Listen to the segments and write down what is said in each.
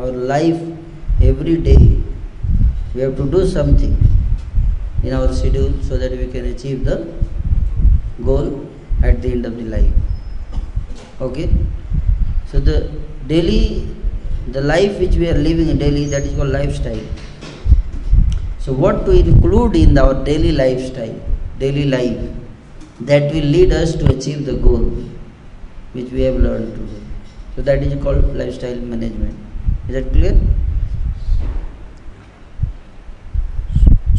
our life every day we have to do something in our schedule so that we can achieve the goal at the end of the life. Okay? So the daily the life which we are living daily that is called lifestyle. So what to include in our daily lifestyle daily life that will lead us to achieve the goal which we have learned today. So that is called lifestyle management is that clear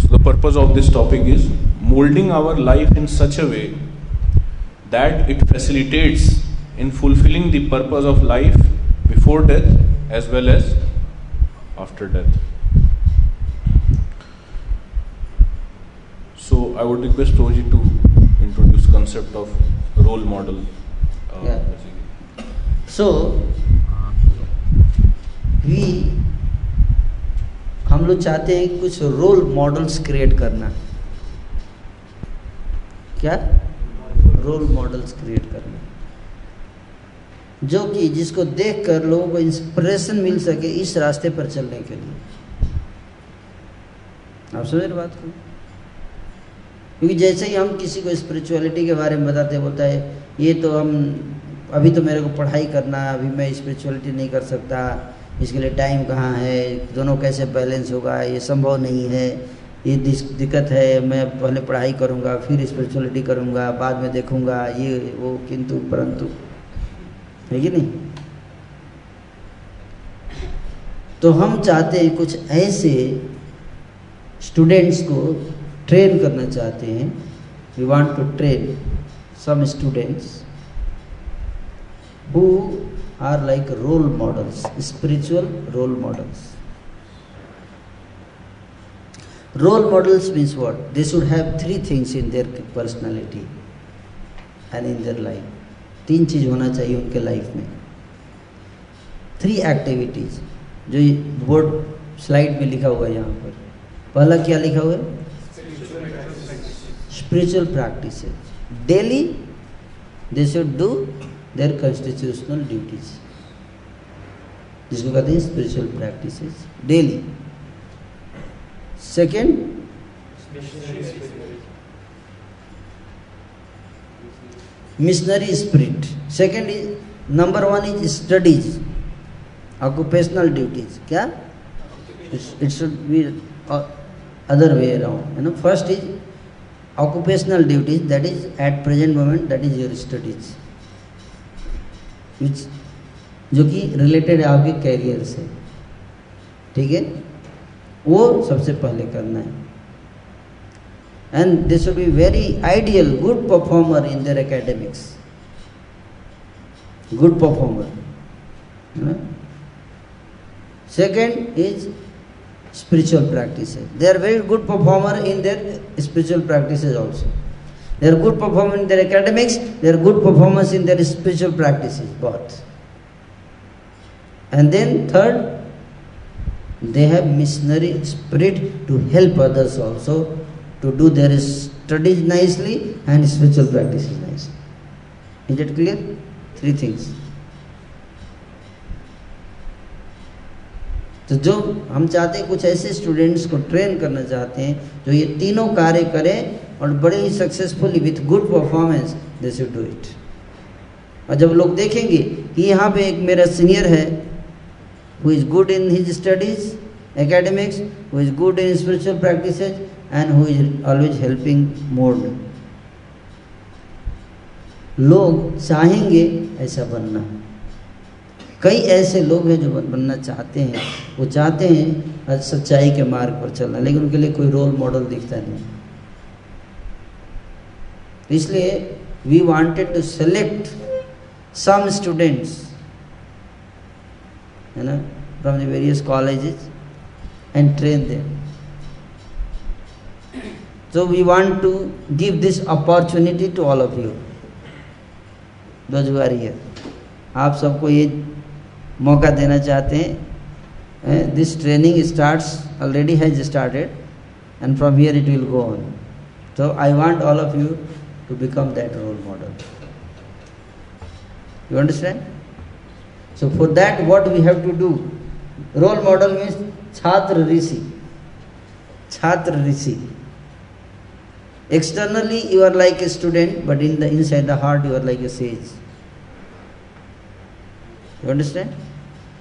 So the purpose of this topic is molding our life in such a way that it facilitates in fulfilling the purpose of life before death as well as after death. So I would request Prabhuji to introduce concept of role model. uh, Yeah. So, we हम लोग चाहते हैं कुछ role models create करना। क्या? Role models create करना। जो कि जिसको देख कर लोगों को इंस्पिरेशन मिल सके इस रास्ते पर चलने के लिए। आप समझ रहे बात को? क्योंकि जैसे ही हम किसी को स्पिरिचुअलिटी के बारे में बताते बोलता है, ये तो हम, अभी तो मेरे को पढ़ाई करना अभी मैं स्पिरिचुअलिटी नहीं कर सकता। इसके लिए टाइम कहाँ है? दोनों कैसे बैलेंस होगा? ये संभव नहीं है। ये दिक्कत है। मैं पहले पढ़ाई करूँगा, फिर स्पिरिचुअलिटी करूँगा, बाद में देखूँगा। ये, वो किंतु, परंतु। है कि नहीं? तो हम चाहते हैं कुछ ऐसे स्टूडेंट्स को ट्रेन करना चाहते हैं। We want to train some students who are like role models, spiritual role models. Role models means what? They should have three things in their personality and in their life. तीन चीज़ होना चाहिए उनके life में three activities जो board slide में लिखा हुआ है यहाँ पर पहला क्या लिखा हुआ है spiritual practice daily they should do their constitutional duties जिसको कहते हैं spiritual practice daily second missionary spirit second is number one is studies occupational duties क्या? It should be other way around है ना first is occupational duties, that is, at present moment, that is your studies. Which जो कि related है आपके career से। ठीक है? वो सबसे पहले करना है। And this would be very ideal good performer in their academics good performer second is spiritual practice they are very good performer in their spiritual practice also They are good performer in their academics, they are good performers in their spiritual practices, both. And then third, they have missionary spirit to help others also to do their studies nicely and spiritual practices nicely. Is it clear? Three things. तो जो हम चाहते हैं कुछ ऐसे students को train करना चाहते हैं जो ये तीनों कार्य करें और बड़े ही successfully with good performance they should do it और जब लोग देखेंगे कि यहाँ पे एक मेरा सीनियर है who is good in his studies academics who is good in spiritual practice and who is always helping mode लोग चाहेंगे ऐसा बनना। कई ऐसे लोग हैं जो बनना चाहते हैं। वो चाहते हैं सच्चाई के मार्ग पर चलना, लेकिन उनके लिए कोई रोल मॉडल दिखता नहीं। इसलिए we wanted to select some students है ना from the various colleges and train them so we want to give this opportunity to all of you, those who are आप सबको ये मौका देना चाहते हैं this training starts already has started and from here it will go on So I want all of you to become that role model. You understand? So for that what we have to do? Role model means Chhatra Rishi. Chhatra Rishi. Externally you are like a student, but in the inside the heart you are like a sage. You understand?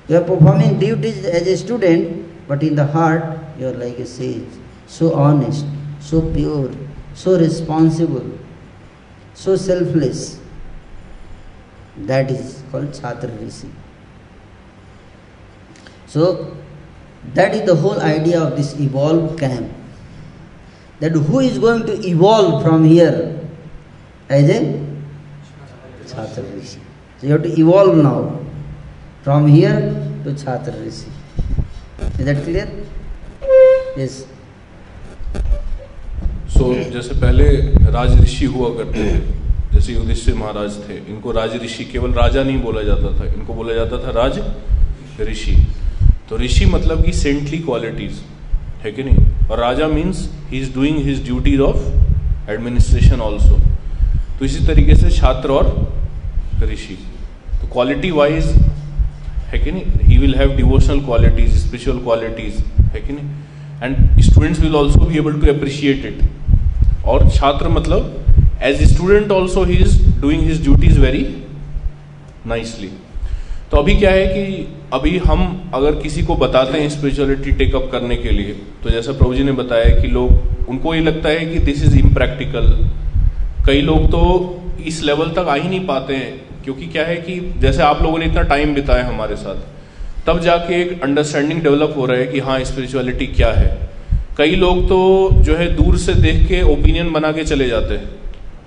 You are performing duties as a student, but in the heart you are like a sage. So honest, so pure, so responsible, so selfless. That is called chhatra rishi so that is the whole idea of this evolve camp. That who is going to evolve from here? As a chhatra rishi so you have to evolve now from here to chhatra rishi is that clear? Yes so so, जैसे पहले राज ऋषि हुआ करते थे जैसे युधिष्ठिर महाराज थे इनको राज ऋषि केवल राजा नहीं बोला जाता था इनको बोला जाता था राज ऋषि। तो ऋषि मतलब की सेंटली क्वालिटीज है कि नहीं? और राजा means he is doing his duties of administration also तो इसी तरीके से छात्र और ऋषि। तो क्वालिटी वाइज है कि नहीं? He will have devotional qualities spiritual qualities है कि नहीं? And students will also be able to appreciate it और छात्र मतलब as student also he is doing his duties very nicely तो अभी क्या है कि अभी हम अगर किसी को बताते हैं स्पिरिचुअलिटी टेकअप करने के लिए तो जैसा प्रभु जी ने बताया कि लोग, उनको ये लगता है कि दिस इज़ इम्प्रैक्टिकल कई लोग तो इस लेवल तक आ ही नहीं पाते हैं, क्योंकि क्या है कि जैसे आप लोगों ने इतना टाइम बिताया हमारे साथ, तब जाके एक अंडरस्टैंडिंग डेवलप हो रहा है कि हाँ स्पिरिचुअलिटी क्या है। कई लोग तो जो है दूर से देख के ओपिनियन बना के चले जाते हैं।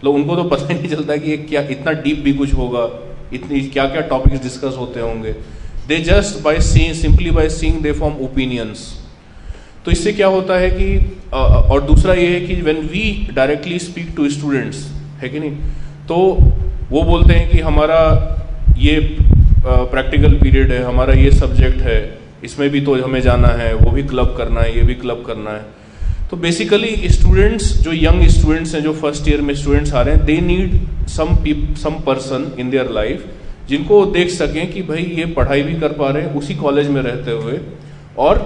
लोग उनको तो पता ही नहीं चलता कि क्या, इतना डीप भी कुछ होगा, इतनी क्या क्या टॉपिक्स डिस्कस होते होंगे। They just by seeing simply by seeing they form opinions तो इससे क्या होता है कि और दूसरा ये है कि when we directly speak to students है कि नहीं? तो वो बोलते हैं कि हमारा ये प्रैक्टिकल पीरियड है, हमारा ये सब्जेक्ट है। इसमें भी तो हमें जाना है, वो भी क्लब करना है, ये भी क्लब करना है। तो बेसिकली स्टूडेंट्स जो यंग स्टूडेंट्स हैं, जो फ़र्स्ट ईयर में स्टूडेंट्स आ रहे हैं they need some some person in their life जिनको वो देख सकें कि भाई ये पढ़ाई भी कर पा रहे हैं, उसी कॉलेज में रहते हुए और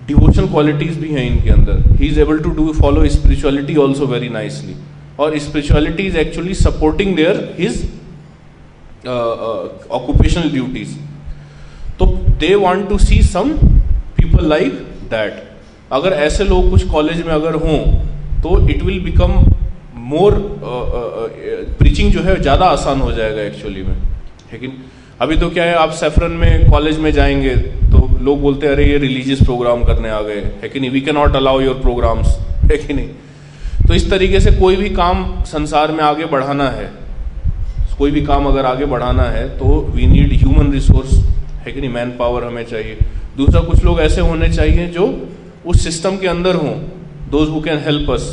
डिवोशनल क्वालिटीज भी हैं इनके अंदर। He is able to do follow spirituality also very nicely और spirituality is actually supporting their his occupational duties they want to see some people like that अगर ऐसे लोग कुछ कॉलेज में अगर हों तो it will become more preaching जो है ज़्यादा आसान हो जाएगा एक्चुअली में। लेकिन अभी तो क्या है, आप सेफरन में कॉलेज में जाएँगे तो लोग बोलते हैं, अरे, ये रिलीजियस प्रोग्राम करने आ गए। है कि नहीं? We can not allow your programs है कि नहीं? तो इस तरीके से कोई भी काम संसार में आगे बढ़ाना है, कोई भी काम अगर आगे बढ़ाना है तो वी नीड ह्यूमन रिसोर्स है कि नहीं मैन पावर हमें चाहिए। दूसरा, कुछ लोग ऐसे होने चाहिए जो उस सिस्टम के अंदर हों those who can help us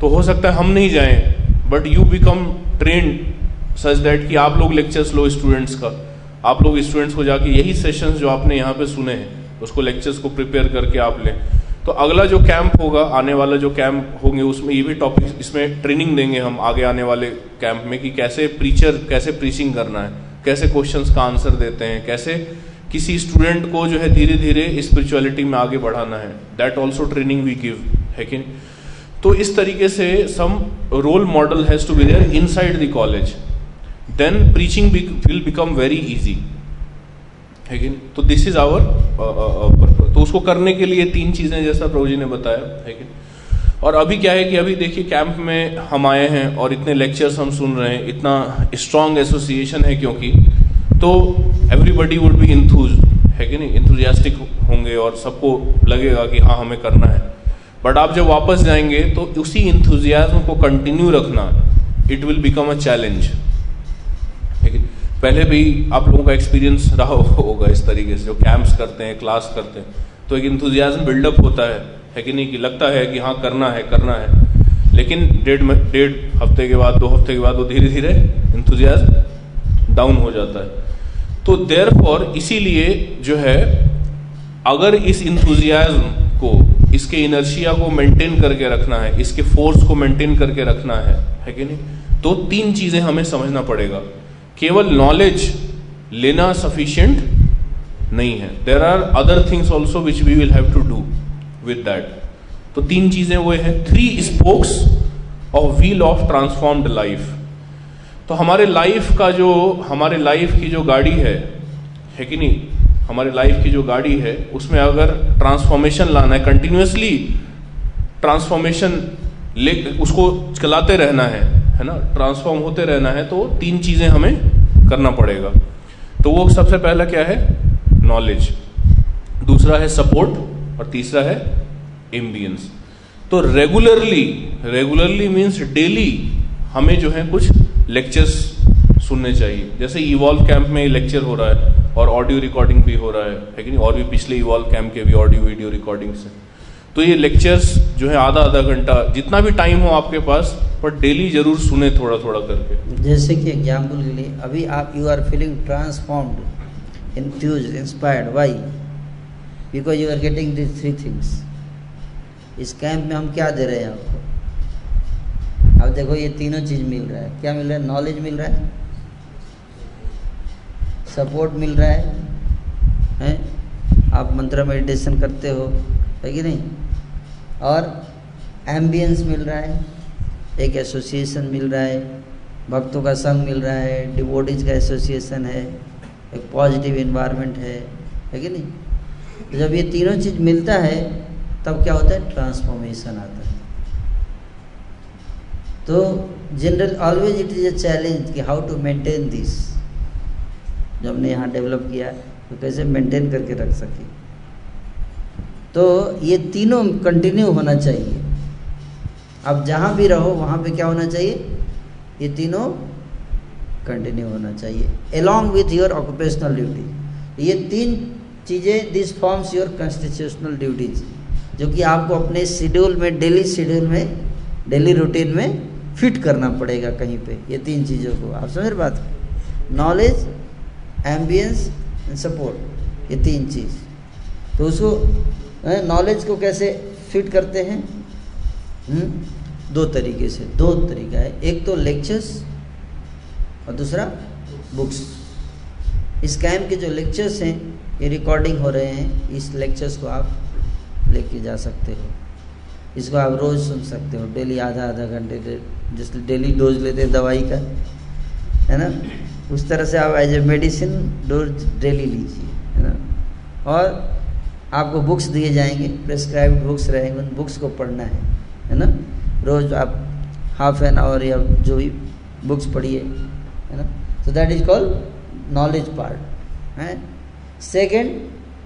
तो हो सकता है हम नहीं जाएँ but you become trained such that कि आप लोग लेक्चर्स लो स्टूडेंट्स का। आप लोग स्टूडेंट्स को जाके यही सेशंस जो आपने यहाँ पे सुने हैं, उसको लेक्चर्स को प्रिपेयर करके आप लें। तो अगला जो कैंप होगा, आने वाला जो कैंप होंगे, उसमें ये भी टॉपिक इसमें ट्रेनिंग देंगे हम आगे आने वाले कैंप में कि कैसे प्रीचर कैसे प्रीचिंग करना है। कैसे क्वेश्चंस का आंसर देते हैं, कैसे किसी स्टूडेंट को जो है धीरे धीरे स्पिरिचुअलिटी में आगे बढ़ाना है। That also training we give है कि तो इस तरीके से some role model has to be there inside the college then preaching will become very easy है कि तो दिस इज़ आवर तो उसको करने के लिए तीन चीज़ें जैसा प्रभु जी ने बताया, है कि और अभी क्या है कि अभी देखिए कैंप में हम आए हैं और इतने लेक्चर्स हम सुन रहे हैं, इतना स्ट्रांग एसोसिएशन है क्योंकि तो एवरीबडी वुड बी इंथूज है कि नहीं? इंथुजियास्टिक होंगे और सबको लगेगा कि हाँ हमें करना है। बट आप जब वापस जाएँगे तो उसी इंथुजियाज्म को कंटिन्यू रखना it will become a challenge पहले भी आप लोगों का एक्सपीरियंस रहा होगा इस तरीके से, जो कैंप्स करते हैं क्लास करते हैं तो एक इंथुजियाज्म बिल्डअप होता है। है कि नहीं, कि लगता है कि हाँ करना है करना है। लेकिन डेढ़ डेढ़ हफ़्ते के बाद, दो हफ़्ते के बाद वो धीरे धीरे इंथुजियाज्म डाउन हो जाता है। तो देर फॉर इसीलिए जो है, अगर इस इंथुजियाज्म को, इसके इनर्शिया को मेंटेन करके रखना है, इसके फोर्स को मेंटेन करके रखना है है कि नहीं? तो तीन चीज़ें हमें समझना पड़ेगा। केवल नॉलेज लेना सफिशियंट नहीं है। There are other things also which we will have to do with that तो तीन चीज़ें वो है। Three spokes of wheel of transformed life तो हमारे लाइफ का जो, हमारे लाइफ की जो गाड़ी है है कि नहीं? हमारे लाइफ की जो गाड़ी है, उसमें अगर ट्रांसफॉर्मेशन लाना है कंटिन्यूसली ट्रांसफॉर्मेशन ले, उसको चलाते रहना है है ना? ट्रांसफॉर्म होते रहना है तो तीन चीज़ें हमें करना पड़ेगा। तो वो सबसे पहला क्या है? नॉलेज दूसरा है सपोर्ट और तीसरा है एम्बियंस तो रेगुलरली रेगुलरली मीन्स डेली हमें जो है कुछ लेक्चर्स सुनने चाहिए। जैसे इवॉल्व कैंप में लेक्चर हो रहा है और ऑडियो रिकॉर्डिंग भी हो रहा है है कि नहीं? और भी पिछले इवॉल्व कैंप के भी ऑडियो वीडियो रिकॉर्डिंग्स हैं। तो ये लेक्चर्स जो है आधा आधा घंटा, जितना भी टाइम हो आपके पास, पर डेली ज़रूर सुने थोड़ा थोड़ा करके। जैसे कि एग्ज़ाम्पल के लिए, अभी आप you are feeling transformed infused inspired why because you are getting this three things इस कैंप में हम क्या दे रहे हैं आपको? अब देखो ये तीनों चीज़ मिल रहा है। क्या मिल रहा है? नॉलेज मिल रहा है? सपोर्ट मिल रहा है? हैं? आप मंत्र मेडिटेशन करते हो, है कि नहीं? और एम्बियंस मिल रहा है। एक एसोसिएशन मिल रहा है। भक्तों का संग मिल रहा है। डिवोटीज का एसोसिएशन है। एक पॉजिटिव इन्वायरमेंट है। है कि नहीं? तो जब ये तीनों चीज़ मिलता है, तब क्या होता है? ट्रांसफॉर्मेशन आता है। तो general always it is a challenge कि हाउ टू मेंटेन दिस जो हमने यहाँ डेवलप किया तो कैसे मेंटेन करके रख सके? तो ये तीनों कंटिन्यू होना चाहिए। अब जहाँ भी रहो, वहाँ पे क्या होना चाहिए? ये तीनों कंटिन्यू होना चाहिए along with your occupational duty ये तीन चीज़ें this forms your constitutional duties जो कि आपको अपने शेड्यूल में डेली शेड्यूल में डेली रूटीन में फिट करना पड़ेगा कहीं पे, ये तीन चीज़ों को आप समझ बात नॉलेज एम्बियंस एंड सपोर्ट ये तीन चीज़ तो उसको नॉलेज को कैसे फिट करते हैं हुँ? हम्म? दो तरीके से, दो तरीका है एक तो लेक्चर्स और दूसरा बुक्स इस कैम्प के जो लेक्चर्स हैं ये रिकॉर्डिंग हो रहे हैं, इस लेक्चर्स को आप लेके जा सकते हो। इसको आप रोज़ सुन सकते हो डेली आधा आधा घंटे जिस डेली डोज लेते हैं दवाई का, है ना? उस तरह से आप as a medicine dose daily लीजिए, है ना? और आपको बुक्स दिए जाएँगे प्रेस्क्राइब्ड बुक्स रहेंगे, उन बुक्स को पढ़ना है है ना? रोज़ आप हाफ़ एन आवर या जो भी बुक्स पढ़िए, है ना? तो that is called knowledge part है सेकेंड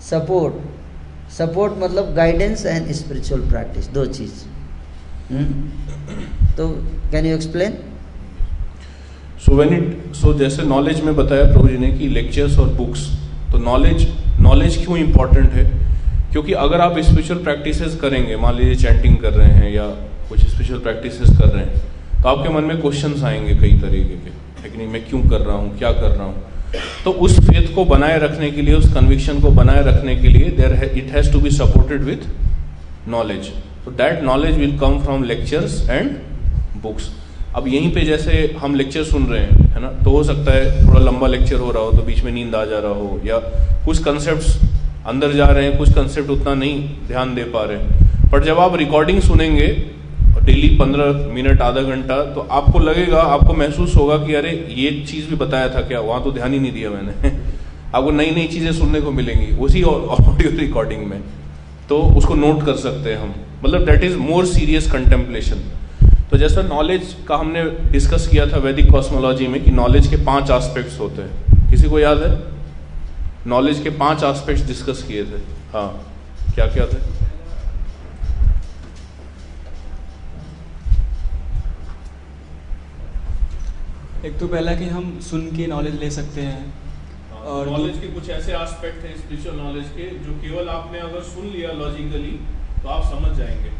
सपोर्ट सपोर्ट मतलब गाइडेंस एंड स्पिरिचुअल प्रैक्टिस दो चीज़। तो can you explain so when it so जैसे नॉलेज में बताया प्रभु जी ने कि लेक्चर्स और बुक्स तो नॉलेज नॉलेज क्यों इंपॉर्टेंट है? क्योंकि अगर आप स्पिरिचुअल प्रैक्टिसेस करेंगे, मान लीजिए चैंटिंग कर रहे हैं या कुछ स्पिरिचुअल प्रैक्टिसेस कर रहे हैं तो आपके मन में क्वेश्चन आएँगे कई तरीके के। है कि नहीं? मैं क्यों कर रहा हूँ? क्या कर रहा हूँ? तो उस फेथ को बनाए रखने के लिए, उस कन्विक्शन को बनाए रखने के लिए there it has to be supported with knowledge तो that knowledge will come from lectures and books अब यहीं पे जैसे हम लेक्चर सुन रहे हैं, है ना तो हो सकता है थोड़ा लंबा लेक्चर हो रहा हो तो बीच में नींद आ जा रहा हो, या कुछ कंसेप्ट अंदर जा रहे हैं, कुछ कंसेप्ट उतना नहीं ध्यान दे पा रहे हैं। बट जब आप रिकॉर्डिंग सुनेंगे डेली पंद्रह मिनट, आधा घंटा तो आपको लगेगा, आपको महसूस होगा कि अरे, ये चीज़ भी बताया था क्या? वहाँ तो ध्यान ही नहीं दिया मैंने। आपको नई नई चीज़ें सुनने को मिलेंगी, उसी ऑडियो रिकॉर्डिंग में। तो उसको नोट कर सकते हैं हम। मतलब that is more serious contemplation तो जैसा नॉलेज का हमने डिस्कस किया था वैदिक कॉस्मोलॉजी में कि नॉलेज के पाँच एस्पेक्ट्स होते हैं। किसी को याद है? नॉलेज के पाँच एस्पेक्ट्स डिस्कस किए थे। हाँ। क्या क्या थे? एक तो पहला कि हम सुन के नॉलेज ले सकते हैं। हाँ, और नॉलेज के कुछ ऐसे एस्पेक्ट हैं स्पिरिचुअल नॉलेज के जो केवल आपने अगर सुन लिया लॉजिकली तो आप समझ जाएँगे।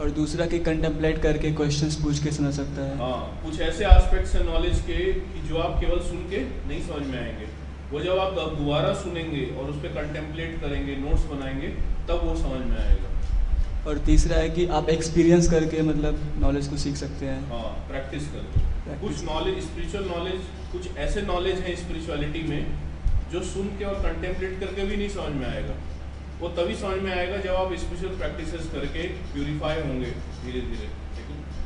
और दूसरा कि कंटेम्पलेट करके क्वेश्चंस पूछ के समझ सकता है। हाँ कुछ ऐसे एस्पेक्ट्स हैं नॉलेज के कि जो आप केवल सुन के नहीं समझ में आएँगे। वो जब आप दोबारा सुनेंगे और उस पर कंटेम्पलेट करेंगे नोट्स बनाएँगे तब वो समझ में आएगा। और तीसरा है कि आप एक्सपीरियंस करके मतलब नॉलेज को सीख सकते हैं। हाँ प्रैक्टिस करके। कुछ नॉलेज स्पिरिचुअल नॉलेज कुछ ऐसे नॉलेज हैं स्पिरिचुअलिटी में जो सुन के और कंटेम्पलेट करके भी नहीं समझ में आएगा। वो तभी समझ में आएगा जब आप स्पेशल प्रैक्टिसेस करके प्यूरिफाई होंगे धीरे धीरे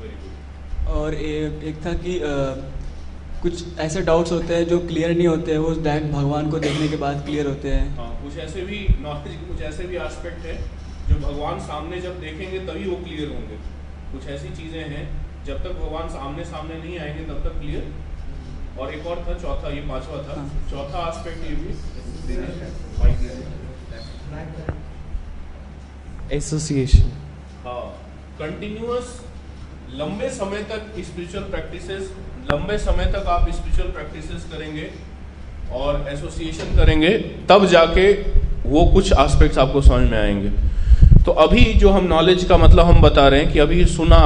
वेरी गुड और एक एक था कि अ, कुछ ऐसे डाउट्स होते हैं जो क्लियर नहीं होते हैं वो डायरेक्ट भगवान को देखने के बाद क्लियर होते हैं। हाँ कुछ ऐसे भी नॉलेज कुछ ऐसे भी एस्पेक्ट है जो भगवान सामने जब देखेंगे तभी वो क्लियर होंगे। कुछ ऐसी चीज़ें हैं जब तक भगवान सामने सामने नहीं आएँगे तब तक क्लियर और एक और था चौथा ये पांचवा था। हाँ। चौथा एस्पेक्ट ये भी। एसोसिएशन हाँ। कंटिन्यूअस लंबे समय तक स्पिरिचुअल प्रैक्टिसेस लंबे समय तक आप स्पिरिचुअल प्रैक्टिसेस करेंगे और एसोसिएशन करेंगे तब जाके वो कुछ एस्पेक्ट्स आपको समझ में आएँगे। तो अभी जो हम नॉलेज का मतलब हम बता रहे हैं कि अभी सुना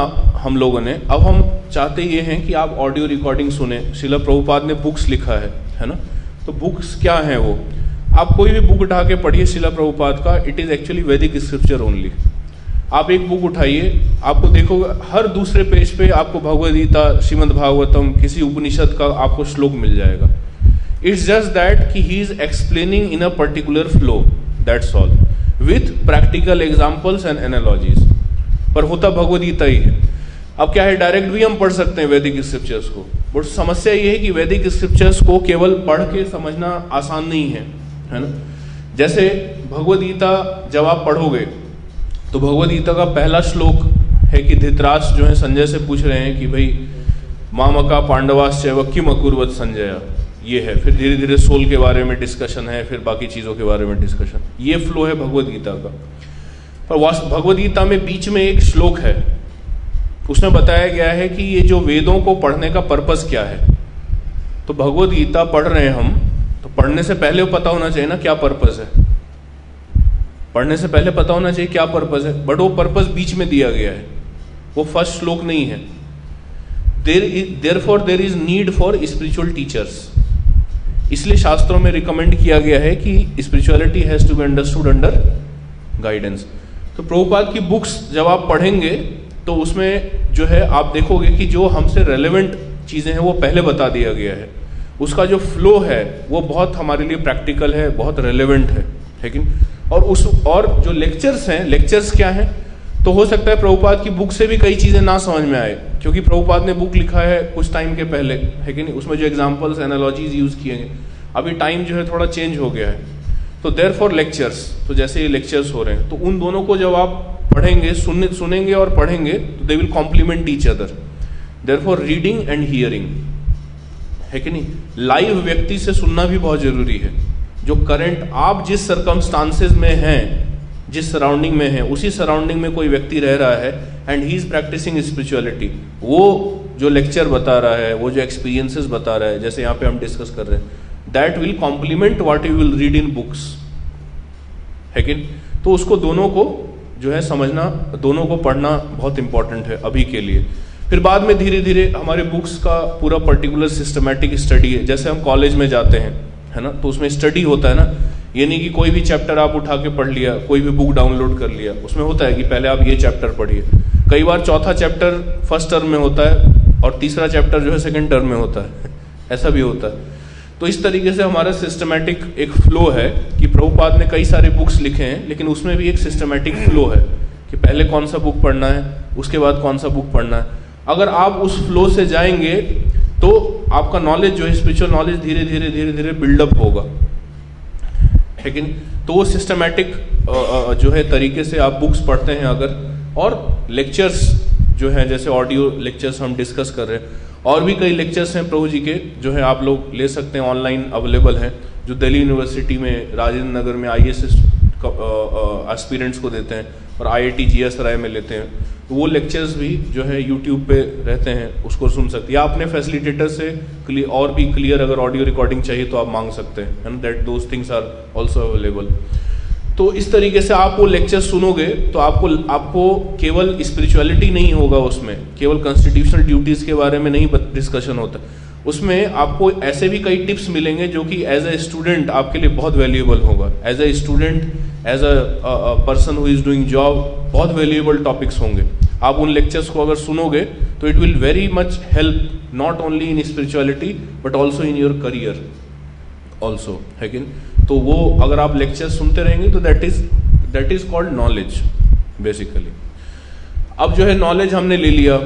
हम लोगों ने, अब हम चाहते ये हैं कि आप ऑडियो रिकॉर्डिंग सुने। शिला प्रभुपाद ने बुक्स लिखा है है ना? तो बुक्स क्या हैं वो? आप कोई भी बुक उठा के पढ़िए शिला प्रभुपाद का it is actually Vedic scripture only आप एक बुक उठाइए, आपको देखोगे हर दूसरे पेज पे आपको भगवद गीता, श्रीमद भागवतम, किसी उपनिषद का आपको श्लोक मिल जाएगा। इट्स जस्ट दैट कि he is explaining in a particular flow that's all with practical examples and analogies पर होता भगवद गीता ही है। अब क्या है डायरेक्ट भी हम पढ़ सकते हैं वैदिक स्क्रिप्चर्स को। बट समस्या ये है कि वैदिक स्क्रिप्चर्स को केवल पढ़ के समझना आसान नहीं है है ना? जैसे भगवद गीता जब आप पढ़ोगे तो भगवद गीता का पहला श्लोक है कि धृतराज जो है संजय से पूछ रहे हैं कि भाई मामका पांडवास चैव किम अकुर्वत संजय। ये है, फिर धीरे धीरे सोल के बारे में डिस्कशन है, फिर बाकी चीज़ों के बारे में डिस्कशन ये फ्लो है भगवद गीता का. पर भगवद गीता में बीच में एक श्लोक है. उसमें बताया गया है कि ये जो वेदों को पढ़ने का पर्पज़ क्या है? तो भगवद गीता पढ़ रहे हैं हम तो पढ़ने से पहले पता होना चाहिए ना क्या पर्पज़ है. पढ़ने से पहले पता होना चाहिए क्या पर्पज़ है, बट वो पर्पज़ बीच में दिया गया है. वो फ़र्स्ट श्लोक नहीं है. There therefore there is need for spiritual teachers इसलिए शास्त्रों में रिकमेंड किया गया है कि spirituality has to be understood under guidance तो प्रभुपाद की बुक्स जब आप पढ़ेंगे तो उसमें जो है आप देखोगे कि जो हमसे रेलेवेंट चीज़ें हैं, वो पहले बता दिया गया है। उसका जो फ्लो है, वो बहुत हमारे लिए प्रैक्टिकल है, बहुत रेलेवेंट है लेकिन और उस, और जो लेक्चर्स हैं लेक्चर्स क्या हैं? तो हो सकता है प्रभुपाद की बुक से भी कई चीज़ें ना समझ में आए। क्योंकि प्रभुपाद ने बुक लिखा है कुछ टाइम के पहले, है कि नहीं? उसमें जो एग्जाम्पल्स एनालॉजीज यूज़ किए हैं। अभी टाइम जो है थोड़ा चेंज हो गया है। तो देर फॉर लेक्चर्स तो जैसे ये लेक्चर्स हो रहे हैं तो उन दोनों को जब आप पढ़ेंगे सुन सुनेंगे और पढ़ेंगे तो they will complement each other therefore reading and hearing है कि नहीं? लाइव व्यक्ति से सुनना भी बहुत ज़रूरी है। जो करंट आप जिस सरकमस्टांसेस में हैं जिस सराउंडिंग में है, उसी सराउंडिंग में कोई व्यक्ति रह रहा है and he is practicing spirituality वो जो लेक्चर बता रहा है, वो जो एक्सपीरियंसेस बता रहा है, जैसे यहाँ पे हम डिस्कस कर रहे हैं that will complement what you will read in books है कि तो उसको दोनों को जो है समझना, दोनों को पढ़ना बहुत इंपॉर्टेंट है अभी के लिए. फिर बाद में धीरे धीरे हमारे बुक्स का पूरा पर्टिकुलर सिस्टमेटिक स्टडी है, जैसे हम कॉलेज में जाते हैं, है ना? तो उसमें स्टडी होता है ना ये नहीं कि कोई भी चैप्टर आप उठा के पढ़ लिया, कोई भी बुक डाउनलोड कर लिया, उसमें होता है कि पहले आप ये चैप्टर पढ़िए। कई बार चौथा चैप्टर फ़र्स्ट टर्म में होता है और तीसरा चैप्टर जो है सेकेंड टर्म में होता है। ऐसा भी होता है। तो इस तरीके से हमारा सिस्टमेटिक एक फ्लो है कि प्रभुपाद ने कई सारे बुक्स लिखे हैं, लेकिन उसमें भी एक सिस्टमेटिक फ्लो है कि पहले कौन सा बुक पढ़ना है, उसके बाद कौन सा बुक पढ़ना है। अगर आप उस फ्लो से जाएँगे तो आपका नॉलेज जो है स्पिरिचुअल नॉलेज धीरे धीरे धीरे धीरे बिल्डअप होगा। लेकिन तो वो सिस्टमेटिक जो है तरीके से आप बुक्स पढ़ते हैं अगर, और लेक्चर्स जो हैं, जैसे ऑडियो लेक्चर्स हम डिस्कस कर रहे हैं, और भी कई लेक्चर्स हैं प्रभु जी के, जो है आप लोग ले सकते हैं ऑनलाइन अवेलेबल हैं, जो दिल्ली यूनिवर्सिटी में, राजेंद्र नगर में आई एस एस्पिरेंट्स को देते हैं। और आई आई टी जी एस राय में लेते हैं। तो वो लेक्चर्स भी जो है यूट्यूब पे रहते हैं, उसको सुन सकते हैं। या अपने फैसिलिटेटर से और भी क्लियर अगर ऑडियो रिकॉर्डिंग चाहिए तो आप मांग सकते हैं। And that those things are also available तो इस तरीके से आप वो लेक्चर सुनोगे तो आपको आपको केवल स्पिरिचुअलिटी नहीं होगा उसमें। केवल कॉन्स्टिट्यूशनल ड्यूटीज़ के बारे में नहीं डिस्कशन होता। उसमें आपको ऐसे भी कई टिप्स मिलेंगे जो कि एज अ स्टूडेंट आपके लिए बहुत वैल्यूएबल होगा। As a student as a person who is doing job बहुत वैल्यूएबल टॉपिक्स होंगे। आप उन लेक्चर्स को अगर सुनोगे तो it will very much help not only in spirituality but also in your career also है कि तो वो अगर आप लेक्चर सुनते रहेंगे तो that is that is called knowledge basically अब जो है नॉलेज हमने ले लिया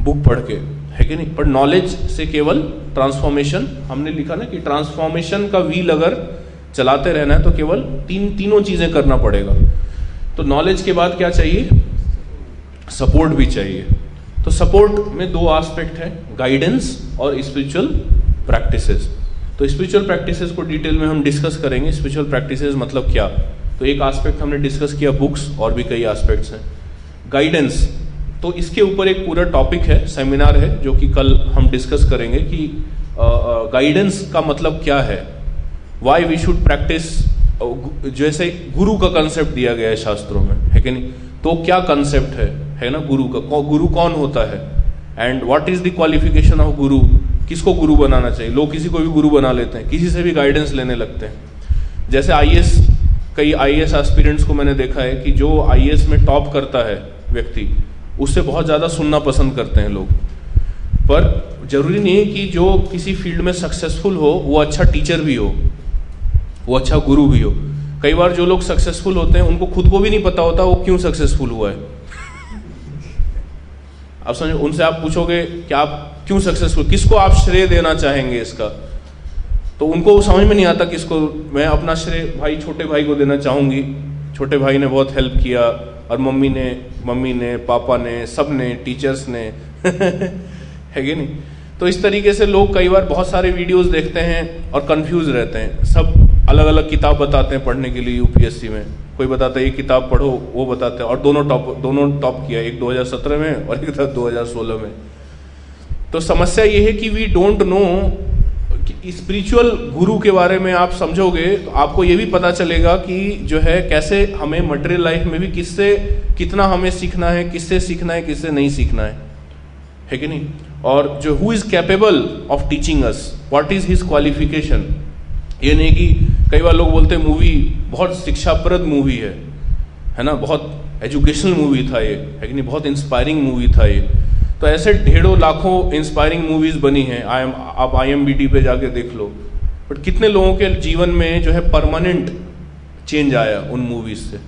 बुक पढ़ के। है कि नहीं? पर नॉलेज से केवल ट्रांसफॉर्मेशन हमने लिखा ना कि ट्रांसफॉर्मेशन का व्हील अगर चलाते रहना है तो केवल तीन, तीनों चीज़ें करना पड़ेगा। तो नॉलेज के बाद क्या चाहिए? सपोर्ट भी चाहिए। तो सपोर्ट में दो एस्पेक्ट है गाइडेंस और स्पिरिचुअल प्रैक्टिसेस तो स्पिरिचुअल प्रैक्टिसेस को डिटेल में हम डिस्कस करेंगे। स्पिरिचुअल प्रैक्टिसेस मतलब क्या? तो एक एस्पेक्ट हमने डिस्कस किया बुक्स और भी कई एस्पेक्ट्स हैं। गाइडेंस तो इसके ऊपर एक पूरा टॉपिक है सेमिनार है, जो कि कल हम डिस्कस करेंगे कि गाइडेंस का मतलब क्या है? वाई वी शुड प्रैक्टिस जैसे गुरु का कंसेप्ट दिया गया है शास्त्रों में, है कि नहीं? तो क्या कंसेप्ट है? है ना गुरु का? गुरु कौन होता है? And what is the qualification of guru? किसको गुरु बनाना चाहिए? लोग किसी को भी गुरु बना लेते हैं, किसी से भी गाइडेंस लेने लगते हैं। जैसे आईएएस कई आई एस को मैंने देखा है कि जो आईएएस में टॉप करता है व्यक्ति उससे बहुत ज़्यादा सुनना पसंद करते हैं लोग। पर ज़रूरी नहीं है कि जो किसी फ़ील्ड में सक्सेसफुल हो, वो अच्छा टीचर भी हो, वो अच्छा गुरु भी हो। कई बार जो लोग सक्सेसफुल होते हैं, उनको खुद को भी नहीं पता होता वो क्यों सक्सेसफुल हुआ है। आप समझो, उनसे आप पूछोगे कि आप क्यों सक्सेसफुल किसको आप श्रेय देना चाहेंगे इसका? तो उनको वो समझ में नहीं आता किसको मैं अपना श्रेय भाई, छोटे भाई को देना चाहूँगी। छोटे भाई ने बहुत हेल्प किया। और मम्मी ने मम्मी ने, पापा ने, सबने टीचर्स ने। है कि नहीं? तो इस तरीके से लोग कई बार बहुत सारे वीडियोस देखते हैं और कंफ्यूज रहते हैं। सब अलग अलग किताब बताते हैं पढ़ने के लिए यूपीएससी में। कोई बताता है, ये किताब पढ़ो, वो बताते हैं। और दोनों टॉप दोनों टॉप किया, एक 2017 में और एक 2016 में। तो समस्या ये है कि वी डोंट नो स्पिरिचुअल गुरु के बारे में आप समझोगे तो आपको ये भी पता चलेगा कि जो है कैसे हमें मटेरियल लाइफ में भी किससे, कितना हमें सीखना है, किससे सीखना है, किससे नहीं सीखना है। है कि नहीं? और जो who is capable of teaching us what is his qualification ये नहीं कि कई बार लोग बोलते मूवी बहुत शिक्षाप्रद मूवी है। है ना? बहुत एजुकेशनल मूवी था ये। है कि नहीं? बहुत इंस्पायरिंग मूवी था ये। तो ऐसे ढेरों लाखों इंस्पायरिंग मूवीज़ बनी हैं। आई एम आप आई एम बी टी पे जाके देख लो। बट कितने लोगों के जीवन में जो है परमानेंट चेंज आया उन मूवीज़ से?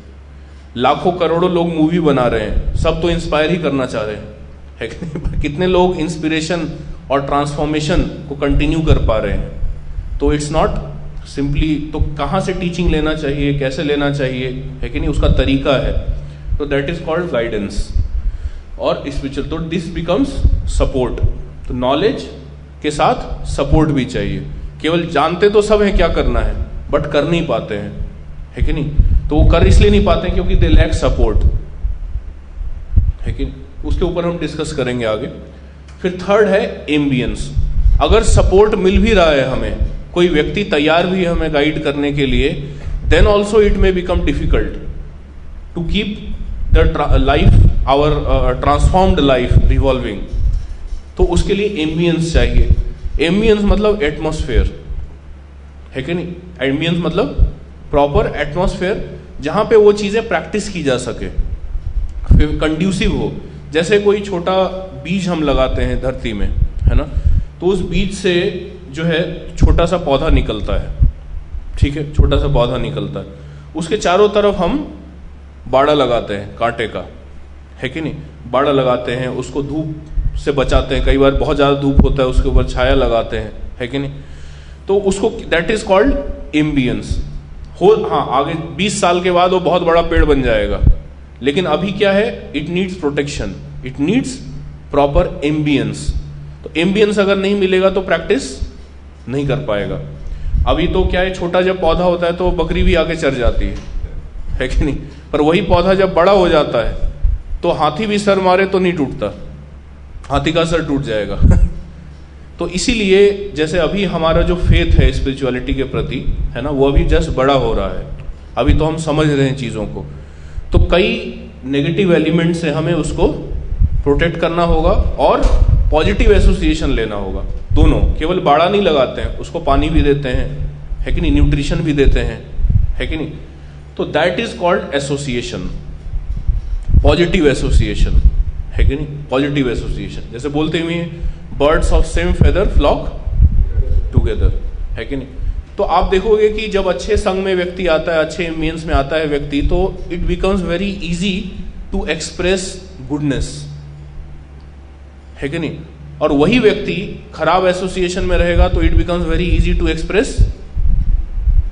लाखों करोड़ों लोग मूवी बना रहे हैं। सब तो इंस्पायर ही करना चाह रहे हैं। है कि कितने लोग इंस्पिरेशन और ट्रांसफॉर्मेशन को कंटिन्यू कर पा रहे हैं? तो इट्स नॉट सिंपली तो कहाँ से टीचिंग लेना चाहिए? कैसे लेना चाहिए? है कि नहीं? उसका तरीका है। तो दैट इज़ कॉल्ड गाइडेंस और स्पिरिचुअल तो दिस बिकम्स सपोर्ट तो नॉलेज के साथ सपोर्ट भी चाहिए। केवल जानते तो सब है, क्या करना है? बट कर नहीं पाते हैं। है कि नहीं? तो वो कर इसलिए नहीं पाते हैं क्योंकि दे लैक सपोर्ट है कि उसके ऊपर हम डिस्कस करेंगे आगे। फिर थर्ड है एम्बियंस अगर सपोर्ट मिल भी रहा है हमें, कोई व्यक्ति तैयार भी है हमें गाइड करने के लिए then also it may become difficult to keep the life our transformed life revolving तो उसके लिए एम्बियंस चाहिए। एम्बियंस मतलब एटमोसफेयर है कि नहीं? एम्बियंस मतलब प्रॉपर एटमोसफेयर जहाँ पे वो चीज़ें प्रैक्टिस की जा सके। फिर कंड्यूसिव हो। जैसे कोई छोटा बीज हम लगाते हैं धरती में, है ना? तो उस बीज से जो है, छोटा सा पौधा निकलता है। ठीक है? छोटा सा पौधा निकलता है। उसके चारों तरफ़ हम बाड़ा लगाते हैं, कांटे का। है कि नहीं? बाड़ा लगाते हैं, उसको धूप से बचाते हैं। कई बार बहुत ज़्यादा धूप होता है, उसके ऊपर छाया लगाते हैं। है कि नहीं? तो उसको दैट इज़ कॉल्ड एम्बियंस हो हाँ आगे 20 साल के बाद वो बहुत बड़ा पेड़ बन जाएगा। लेकिन अभी क्या है? It needs protection it needs proper ambience तो एम्बियंस अगर नहीं मिलेगा तो प्रैक्टिस नहीं कर पाएगा। अभी तो क्या है? छोटा जब पौधा होता है तो बकरी भी आगे चढ़ जाती है। है कि नहीं? पर वही पौधा जब बड़ा हो जाता है तो हाथी भी सर मारे तो नहीं टूटता। हाथी का सर टूट जाएगा। तो इसीलिए जैसे अभी हमारा जो फेथ है स्पिरिचुअलिटी के प्रति, है ना, वो अभी जस्ट बड़ा हो रहा है। अभी तो हम समझ रहे हैं चीज़ों को। तो कई नेगेटिव एलिमेंट से हमें उसको प्रोटेक्ट करना होगा और पॉजिटिव एसोसिएशन लेना होगा। दोनों, केवल बाड़ा नहीं लगाते हैं, उसको पानी भी देते हैं, है कि नहीं? न्यूट्रिशन भी देते हैं, है कि नहीं? तो that is called association positive association है कि नहीं? Positive association. जैसे बोलते हुए birds of same feather flock together, है कि नहीं? तो आप देखोगे कि जब अच्छे संघ में व्यक्ति आता है, अच्छे मीन्स में आता है व्यक्ति तो it becomes very easy to express goodness है कि नहीं? और वही व्यक्ति खराब एसोसिएशन में रहेगा तो it becomes very easy to express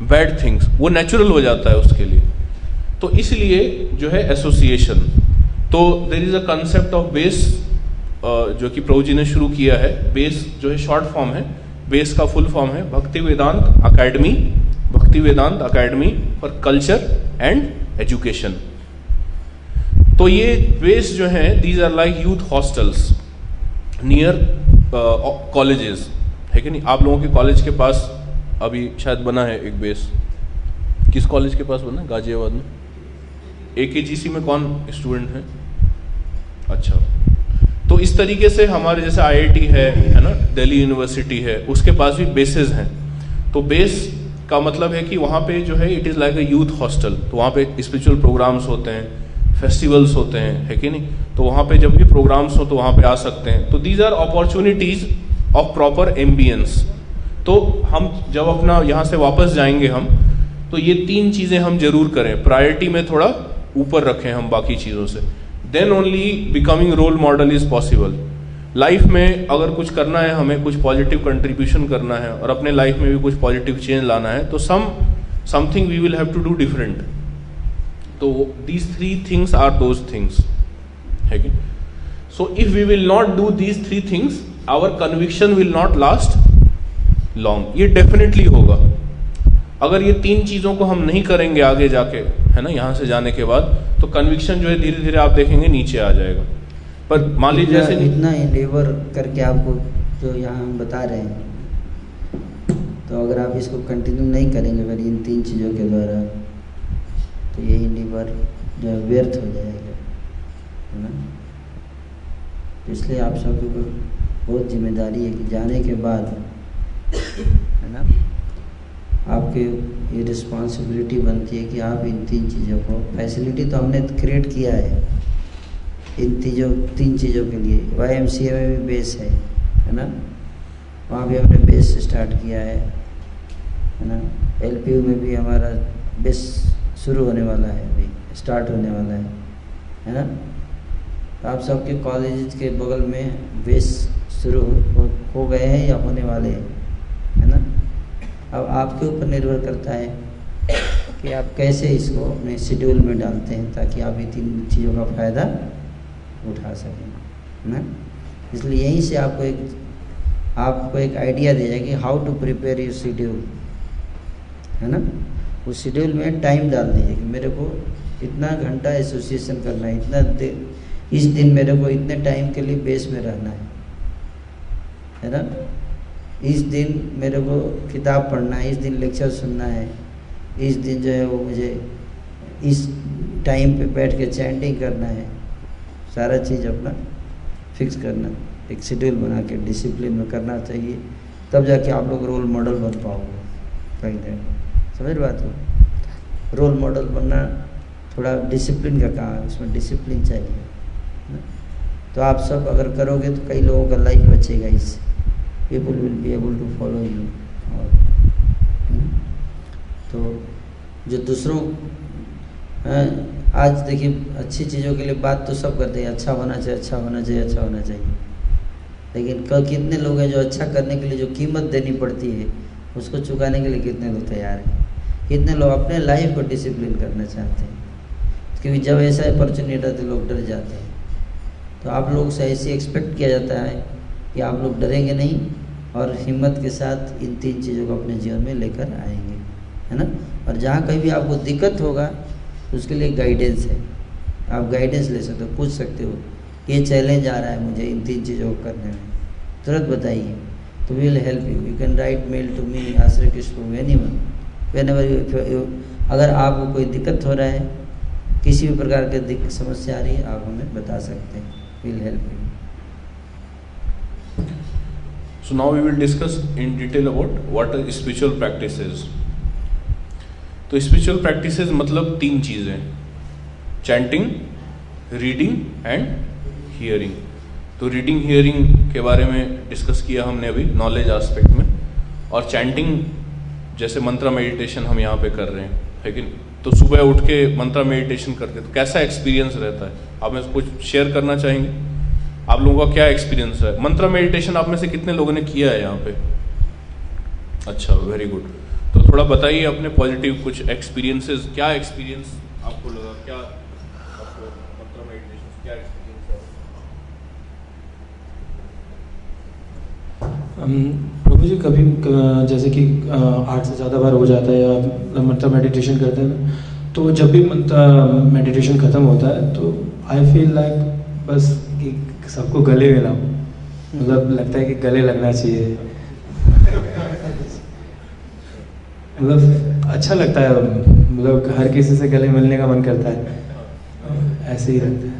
bad things वो नेचुरल हो जाता है उसके लिए। तो इसलिए जो है, एसोसिएशन तो there is a concept of BACE जो कि प्रभु जी ने शुरू किया है। बेस जो है शॉर्ट फॉर्म है। बेस का फुल फॉर्म है। Bhakti Vedanta Academy Bhakti Vedanta Academy for Culture and Education तो ये बेस जो है these are like youth hostels near colleges है कि नहीं? आप लोगों के कॉलेज के पास अभी शायद बना है एक बेस किस कॉलेज के पास बना है? गाजियाबाद में। ए में कौन स्टूडेंट है? अच्छा। तो इस तरीके से हमारे जैसे आईआईटी है है ना? दिल्ली यूनिवर्सिटी है, उसके पास भी बेसेस हैं। तो बेस का मतलब है कि वहाँ पे जो है it is like a youth hostel तो वहाँ पे स्पिरिचुअल प्रोग्राम्स होते हैं फेस्टिवल्स होते हैं, है कि नहीं? तो वहाँ पे जब भी प्रोग्राम्स हो तो वहाँ पे आ सकते हैं। तो these are opportunities of proper ambience तो हम जब अपना यहाँ से वापस जाएँगे हम तो ये तीन चीज़ें हम ज़रूर करें। प्रायोरिटी में थोड़ा ऊपर रखें हम बाकी चीज़ों से। Then only becoming role model is possible life में अगर कुछ करना है, हमें कुछ पॉजिटिव कंट्रीब्यूशन करना है और अपने लाइफ में भी कुछ पॉजिटिव चेंज लाना है तो some something we will have to do different तो these three things are those things है कि? So if we will not do these three things our conviction will not last long ये definitely होगा. अगर ये तीन चीज़ों को हम नहीं करेंगे आगे जाके, है ना, यहाँ से जाने के बाद तो कन्विक्शन जो है धीरे धीरे आप देखेंगे नीचे आ जाएगा। पर मान लीजिए जैसे इतना लेबर करके आपको जो यहाँ हम बता रहे हैं तो अगर आप इसको कंटिन्यू नहीं करेंगे फिर इन तीन चीज़ों के द्वारा तो यही लीवर जो है व्यर्थ हो जाएगा। है ना? तो इसलिए आप सबके बहुत ज़िम्मेदारी है कि जाने के बाद है ना? आपके ये रिस्पॉन्सिबिलिटी बनती है कि आप इन तीन चीज़ों को फैसिलिटी तो हमने क्रिएट किया है इन तीजों तीन चीज़ों के लिए। वाई एम सी ए में भी बेस है है ना? वहाँ भी हमने बेस स्टार्ट किया है है ना? एल पी यू में भी हमारा बेस शुरू होने वाला है अभी स्टार्ट होने वाला है है ना? तो आप सबके कॉलेज के बगल में बेस शुरू हो, हो गए हैं या होने वाले हैं है ना? अब आपके ऊपर निर्भर करता है कि आप कैसे इसको अपने शेड्यूल में डालते हैं ताकि आप ये तीन चीज़ों का फ़ायदा उठा सकें ना? इसलिए यहीं से आपको एक आपको एक आइडिया दे जाएगी how to prepare your schedule है ना? उस शेड्यूल में टाइम डाल दीजिए कि मेरे को इतना घंटा एसोसिएशन करना है, इतना इस दिन मेरे को इतने टाइम के लिए बेस में रहना है है ना? इस दिन मेरे को किताब पढ़ना है, इस दिन लेक्चर सुनना है। इस दिन जो है वो मुझे इस टाइम पे बैठ के चैंटिंग करना है। सारा चीज़ अपना फिक्स करना, एक शेड्यूल बना के डिसिप्लिन में करना चाहिए, तब जाके आप लोग रोल मॉडल बन पाओगे। कहीं ना समझ बात हो? रोल मॉडल बनना थोड़ा डिसिप्लिन का काम है, उसमें डिसिप्लिन चाहिए। तो आप सब अगर करोगे तो कई लोगों का लाइफ बचेगा इससे। People will be able to follow you और तो जो दूसरों आज देखिए, अच्छी चीज़ों के लिए बात तो सब करते हैं। अच्छा होना चाहिए अच्छा होना चाहिए अच्छा होना चाहिए। लेकिन कितने लोग हैं जो अच्छा करने के लिए जो कीमत देनी पड़ती है, उसको चुकाने के लिए कितने लोग तैयार हैं? कितने लोग अपने लाइफ को डिसिप्लिन करना चाहते हैं? क्योंकि जब ऐसा अपॉर्चुनिटी आता है, लोग डर जाते हैं। तो आप लोग से ऐसे एक्सपेक्ट किया जाता है कि आप लोग डरेंगे नहीं। और हिम्मत के साथ इन तीन चीज़ों को अपने जीवन में लेकर आएँगे, है ना? और जहाँ कहीं भी आपको दिक्कत होगा, उसके लिए गाइडेंस है। आप गाइडेंस ले सकते हो, पूछ सकते हो ये चैलेंज आ रहा है मुझे इन तीन चीज़ों को करने में। तुरंत बताइए। तो will help you you can write mail to me Ashraya Krishna anyone whenever अगर आपको कोई दिक्कत हो रहा है, किसी भी प्रकार की समस्या आ रही है, आप हमें बता सकते हैं। Will help you So now we will discuss in detail about what are spiritual practices. तो स्पिरिचुअल प्रैक्टिसेस मतलब तीन चीज़ें चैंटिंग रीडिंग एंड हियरिंग तो रीडिंग हियरिंग के बारे में डिस्कस किया हमने अभी नॉलेज एस्पेक्ट में। और चैंटिंग जैसे मंत्रा मेडिटेशन हम यहाँ पे कर रहे हैं, है कि? तो सुबह उठ के मंत्रा मेडिटेशन करते तो कैसा एक्सपीरियंस रहता है? आप में कुछ शेयर करना चाहेंगे? आप लोगों का क्या एक्सपीरियंस है? मंत्रा मेडिटेशन आप में से कितने लोगों ने किया है यहाँ पे? अच्छा वेरी गुड तो थोड़ा बताइए अपने पॉजिटिव कुछ एक्सपीरियंसेस क्या एक्सपीरियंस आपको लगा? क्या प्रभु जी कभी, जैसे कि आठ से ज़्यादा बार हो जाता है या मंत्र मेडिटेशन करते हैं तो जब भी मंत्र मेडिटेशन ख़त्म होता है तो आई फील लाइक बस सबको गले मिलाऊं मतलब लगता है कि गले लगना चाहिए। मतलब अच्छा लगता है मतलब हर किसी से गले मिलने का मन करता है। ऐसे ही रहता है।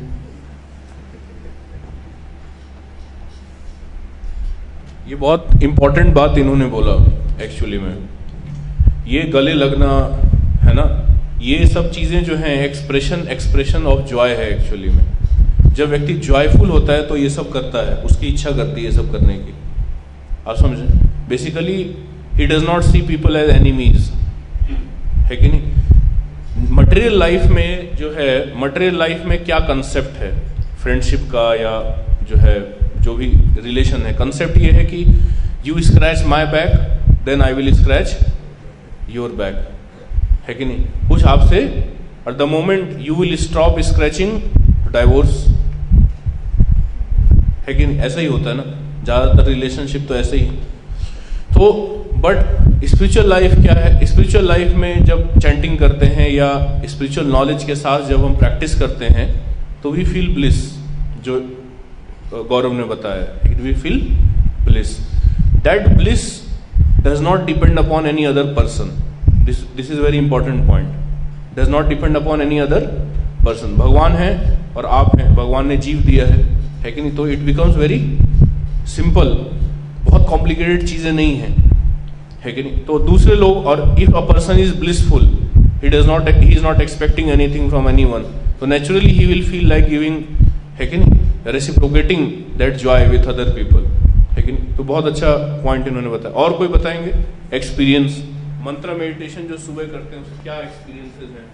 ये बहुत इंपॉर्टेंट बात इन्होंने बोला एक्चुअली में। ये गले लगना, है ना? ये सब चीज़ें जो हैं एक्सप्रेशन एक्सप्रेशन ऑफ़ जॉय है एक्चुअली में। जब व्यक्ति जॉयफुल होता है तो ये सब करता है, उसकी इच्छा करती है ये सब करने की। आप समझे? Basically he does not see people as enemies है कि नहीं? मटेरियल लाइफ में जो है मटेरियल लाइफ में क्या कंसेप्ट है? फ्रेंडशिप का या जो है, जो भी रिलेशन है। कंसेप्ट ये है कि you scratch my back then I will scratch your back है कि नहीं? कुछ आपसे और the moment you will stop scratching divorce है कि नहीं? ऐसा ही होता है ना? ज़्यादातर रिलेशनशिप तो ऐसे ही तो बट स्पिरिचुअल लाइफ क्या है? स्पिरिचुअल लाइफ में जब चैंटिंग करते हैं या स्पिरिचुअल नॉलेज के साथ जब हम प्रैक्टिस करते हैं तो वी फील ब्लिस जो गौरव ने बताया it we feel bliss that bliss does not depend upon any other person this this is very important point does not depend upon any other person भगवान है और आप हैं। भगवान ने जीव दिया है। है कि नहीं? तो इट बिकम्स वेरी सिंपल बहुत कॉम्प्लिकेटेड चीज़ें नहीं है। है कि नहीं? तो दूसरे लोग, और if a person is blissful he does not he is not expecting anything from anyone तो naturally he will feel like giving है कि नहीं? Reciprocating that joy with other people है कि नहीं? तो बहुत अच्छा पॉइंट इन्होंने बताया। और कोई बताएँगे? एक्सपीरियंस मंत्र मेडिटेशन जो सुबह करते हैं उसके क्या एक्सपीरियंसेस हैं?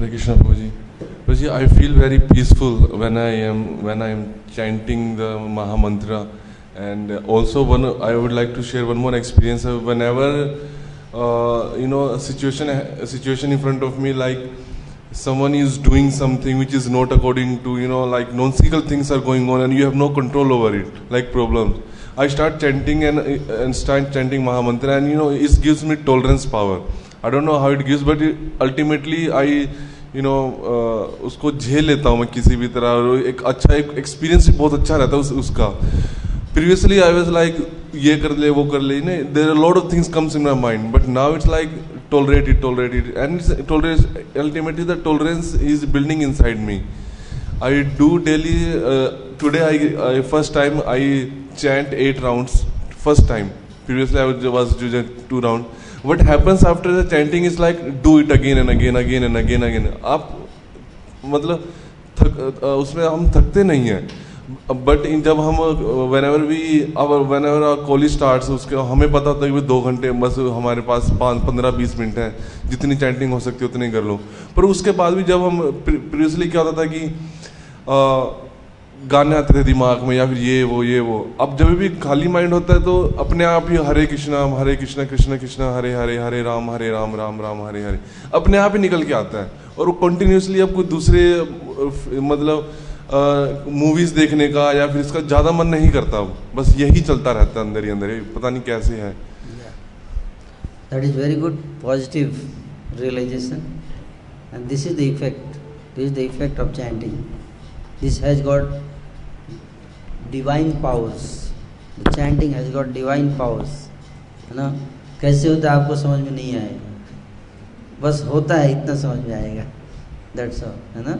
Hare Krishna Prabhuji. Prabhuji, I feel very peaceful when I am when I am chanting the Maha Mantra, and also one I would like to share one more experience. Whenever uh, you know a situation a situation in front of me, like someone is doing something which is not according to you know like nonsensical things are going on, and you have no control over it, like problems. I start chanting and and start chanting Maha Mantra, and you know it gives me tolerance power. I don't know how it gives but ultimately I you know उसको झेल लेता हूँ मैं किसी भी तरह और एक अच्छा एक एक्सपीरियंस भी बहुत अच्छा रहता है उस, उसका। प्रीवियसली आई वॉज़ लाइक ये कर ले वो कर ले नहीं there are lot of things comes in my mind but now it's like tolerate it tolerate it and tolerate ultimately the tolerance is building inside me I do daily today I I first time I chant eight round first time previously I was two round what happens after the chanting is like, do it again and again again and again again. आप मतलब थक उसमें हम थकते नहीं हैं। But in, जब हम whenever we our whenever are college start उसके, हमें पता है कि दो घंटे बस हमारे पास पाँच, पंद्रह, बीस मिनट हैं। जितनी चैंटिंग हो सकती है, उतनी कर लो। पर उसके बाद भी जब हम प्रीवियसली क्या होता था कि गाने आते थे दिमाग में या फिर ये वो ये वो अब जब भी खाली माइंड होता है तो अपने आप ही हरे कृष्णा हरे कृष्णा, कृष्ण कृष्ण, हरे हरे हरे, राम हरे, राम राम राम, हरे हरे अपने आप ही निकल के आता है और वो कंटिन्यूसली अब कोई दूसरे मतलब मूवीज़ देखने का या फिर इसका ज़्यादा मन नहीं करता बस यही चलता रहता है अंदर ही अंदर ही पता नहीं कैसे है That is very good, positive realization. And this is the effect. This is the effect of chanting. This has got divine powers. The chanting has got divine powers. है ना? कैसे होता है आपको समझ में नहीं आएगा। बस होता है इतना समझ में आएगा। दैट्स ऑल है ना?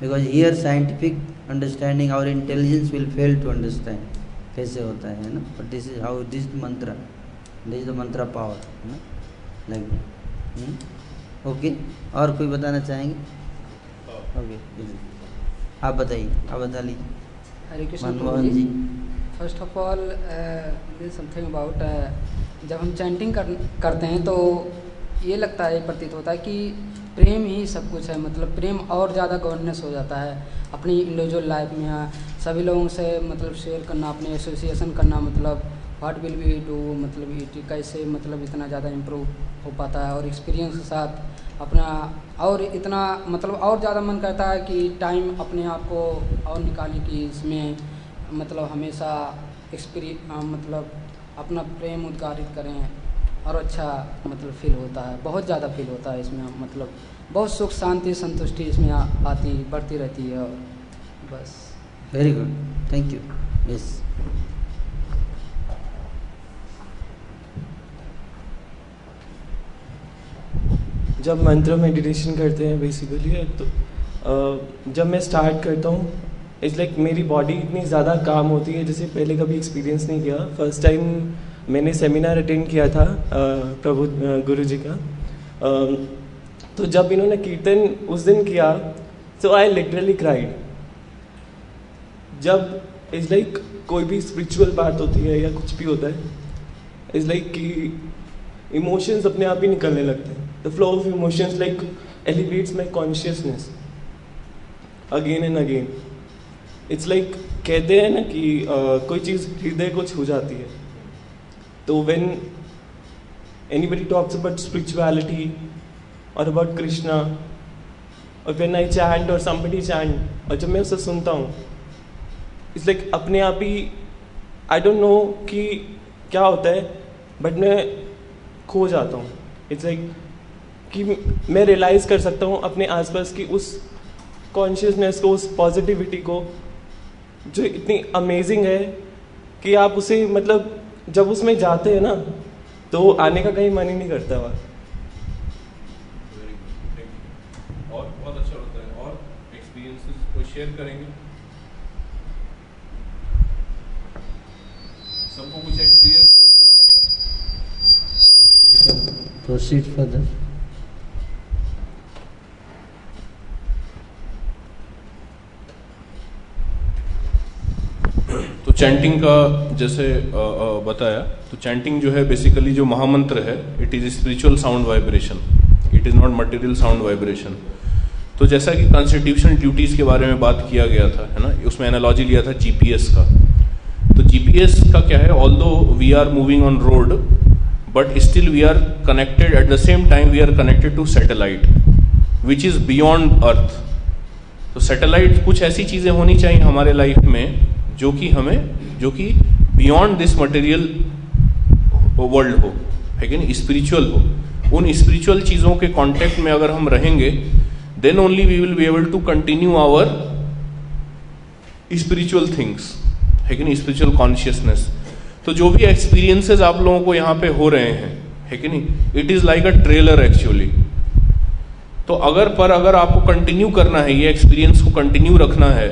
बिकॉज़ हियर साइंटिफिक अंडरस्टैंडिंग और intelligence will fail to understand कैसे होता है ना? But this is how this mantra this the mantra power है ना? लाइक ओके और कोई बताना चाहेंगे? ओके आप बताइए आप बता लीजिए। Hare Krishna ji first of all something about जब हम चैंटिंग कर, करते हैं तो ये लगता है प्रतीत होता है कि प्रेम ही सब कुछ है। मतलब प्रेम और ज़्यादा गवर्नेंस हो जाता है। अपनी इंडिविजुअल लाइफ में या सभी लोगों से मतलब शेयर करना अपने एसोसिएशन करना मतलब व्हाट विल बी डू मतलब कैसे मतलब इतना ज़्यादा इम्प्रूव हो पाता है। और एक्सपीरियंस के साथ अपना और इतना मतलब और ज़्यादा मन करता है कि टाइम अपने आप को और निकालें कि इसमें मतलब हमेशा एक्सपीरि मतलब अपना प्रेम उद्गारित करें और अच्छा मतलब फील होता है। बहुत ज़्यादा फील होता है इसमें मतलब बहुत सुख शांति संतुष्टि इसमें आ, आती बढ़ती रहती है और बस। Very good thank you yes जब मंत्र मेडिटेशन करते हैं बेसिकली तो जब मैं स्टार्ट करता हूँ इट्स लाइक मेरी बॉडी इतनी ज़्यादा काम होती है, जैसे पहले कभी एक्सपीरियंस नहीं किया। फ़र्स्ट टाइम मैंने सेमिनार अटेंड किया था प्रभु गुरु जी का। तो जब इन्होंने कीर्तन उस दिन किया तो आई लिटरली क्राइड जब इट्स लाइक कोई भी स्पिरिचुअल बात होती है या कुछ भी होता है इट्स लाइक कि इमोशंस अपने आप ही निकलने लगते हैं। The flow of emotions like elevates my consciousness again and again it's like कहते हैं ना कि uh, कोई चीज़ हृदय को छू जाती है। तो when anybody talks about spirituality और अबाउट कृष्णा और वेन आई चैंट और समबडी चैंट और जब मैं उसे सुनता हूँ इट्स लाइक अपने आप ही आई डोंट नो कि क्या होता है बट मैं खो जाता हूँ। इट्स लाइक कि मैं रियलाइज़ कर सकता हूँ अपने आसपास की उस कॉन्शियसनेस को उस पॉजिटिविटी को जो इतनी अमेजिंग है कि आप उसे मतलब जब उसमें जाते हैं ना तो आने का कहीं मन ही नहीं करता वहाँ। और बहुत अच्छा होता है। और एक्सपीरियंसेस को शेयर करेंगे? सबको कुछ एक्सपीरियंस हो ही रहा होगा। प्रोसीड फर्दर तो चैंटिंग का जैसे अ, अ, बताया तो चैंटिंग जो है बेसिकली जो महामंत्र है it is spiritual sound vibration it is not material sound vibration तो जैसा कि कॉन्स्टिट्यूशन ड्यूटीज़ के बारे में बात किया गया था है ना? उसमें एनालॉजी लिया था जीपीएस का। तो जीपीएस का क्या है? Although we are moving on road but still we are connected at the same time we are connected to satellite which is beyond earth तो सैटेलाइट कुछ ऐसी चीज़ें होनी चाहिए हमारे लाइफ में जो कि हमें, जो कि बियॉन्ड दिस मटेरियल वर्ल्ड हो, है कि नहीं? स्पिरिचुअल हो। उन स्पिरिचुअल चीज़ों के कांटेक्ट में अगर हम रहेंगे then only we will be able to continue our spiritual things है कि नहीं? स्पिरिचुअल कॉन्शियसनेस तो जो भी एक्सपीरियंसेस आप लोगों को यहाँ पे हो रहे हैं, है कि नहीं? It is like a trailer actually तो अगर पर अगर आपको कंटिन्यू करना है, ये एक्सपीरियंस को कंटिन्यू रखना है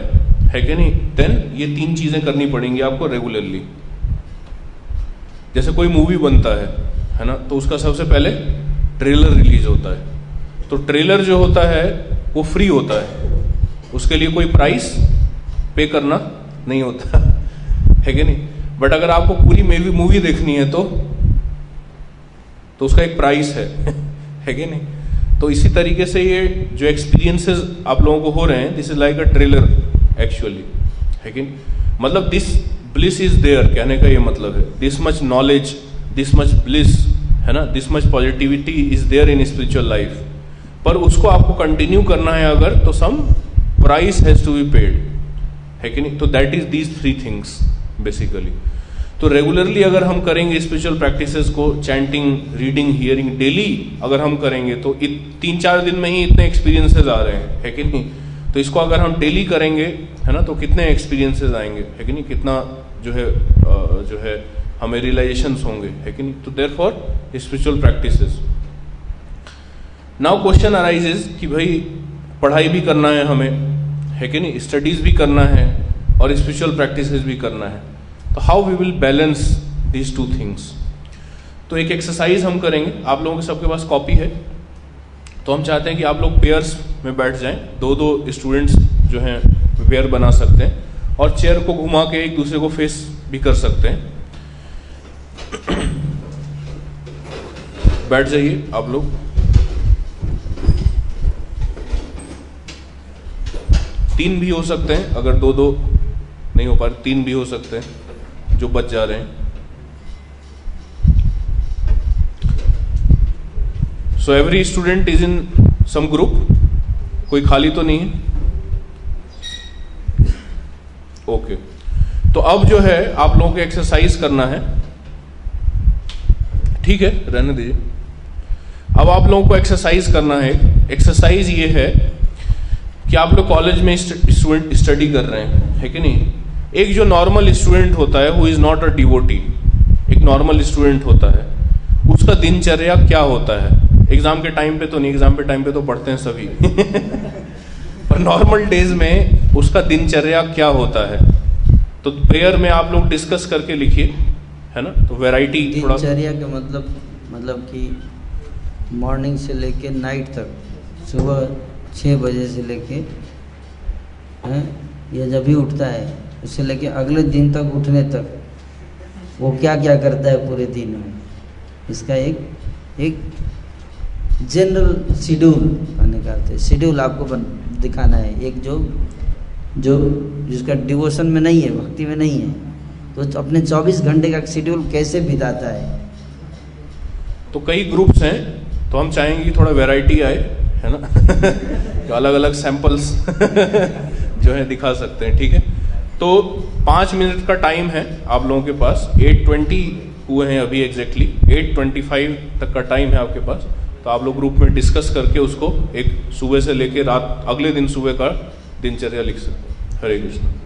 है कि नहीं? देन ये तीन चीज़ें करनी पड़ेंगी आपको रेगुलरली जैसे कोई मूवी बनता है है ना तो उसका सबसे पहले ट्रेलर रिलीज़ होता है. तो ट्रेलर जो होता है, वो फ्री होता है. उसके लिए कोई प्राइस पे करना नहीं होता. है कि नहीं? बट अगर आपको पूरी मेवी मूवी देखनी है तो तो उसका एक प्राइस है. है कि नहीं? तो इसी तरीके से ये जो एक्सपीरियंसेस आप लोगों को हो रहे हैं this is like a trailer actually है कि मतलब दिस ब्लिस इज़ देयर कहने का ये मतलब है। This much knowledge this much bliss है ना? This much positivity is there in spiritual life पर उसको आपको कंटिन्यू करना है अगर तो some price has to be paid है कि नहीं? तो that is these three things basically तो रेगुलरली अगर हम करेंगे स्पिरिचुअल प्रैक्टिसेस को चैंटिंग रीडिंग हियरिंग डेली अगर हम करेंगे तो तीन चार दिन में ही इतने एक्सपीरियंसेस आ रहे हैं, है कि नहीं? तो इसको अगर हम डेली करेंगे, है ना तो कितने एक्सपीरियंसेस आएँगे? है कि नहीं? कितना जो है जो है, हमें रियलाइजेशन होंगे? है कि नहीं? तो there for spiritual practices now question arises कि भाई, पढ़ाई भी करना है हमें, है कि नहीं? स्टडीज़ भी करना है और स्पिरिचुअल प्रैक्टिस भी करना है. तो how we will balance these two things तो एक एक्सरसाइज हम करेंगे. आप लोगों के सबके पास कॉपी है? तो हम चाहते हैं कि आप लोग पेयर्स में बैठ जाएँ। दो दो स्टूडेंट्स जो हैं पेयर बना सकते हैं और चेयर को घुमा के एक दूसरे को फेस भी कर सकते हैं। बैठ जाइए आप लोग। तीन भी हो सकते हैं, अगर दो दो नहीं हो पा रहे, तीन भी हो सकते हैं, जो बच जा रहे हैं। So every student is in some group कोई खाली तो नहीं है? Okay okay. तो अब जो है, आप लोगों को एक्सरसाइज करना है। ठीक है? रहने दीजिए। अब आप लोगों को एक्सरसाइज करना है। एक्सरसाइज ये है कि आप लोग कॉलेज में स्टूडेंट स्टडी कर रहे हैं। है कि नहीं? एक जो नॉर्मल स्टूडेंट होता है वो इज़ नॉट अ डिवोटी एक नॉर्मल स्टूडेंट होता है, उसका दिनचर्या क्या होता है? एग्ज़ाम के टाइम पे तो नहीं, एग्ज़ाम के टाइम पे तो पढ़ते हैं सभी। पर नॉर्मल डेज़ में उसका दिनचर्या क्या होता है? तो प्रेयर में आप लोग डिस्कस करके लिखिए, है ना? तो वैरायटी दिनचर्या का मतलब मतलब कि मॉर्निंग से लेके नाइट तक, सुबह छः बजे से लेके, हैं? या जब भी उठता है, उससे लेके अगले दिन तक उठने तक, वो क्या क्या करता है पूरे दिन में? इसका एक एक जनरल शेड्यूल का अर्थ शेड्यूल आपको बन, दिखाना है। एक जो जो, जिसका डिवोशन में नहीं है, भक्ति में नहीं है तो अपने 24 घंटे का शेड्यूल कैसे बिताता है? तो कई ग्रुप्स हैं तो हम चाहेंगे कि थोड़ा वैरायटी आए, है ना? जो अलग अलग सैंपल्स जो है दिखा सकते हैं, ठीक है? तो पाँच मिनट का टाइम है आप लोगों के पास। 820 हुए हैं अभी एग्जैक्टली 825 तक का टाइम है आपके पास। तो आप लोग ग्रुप में डिस्कस करके उसको एक सुबह से लेके रात, अगले दिन सुबह का दिनचर्या लिख सकते हैं। हरे कृष्ण।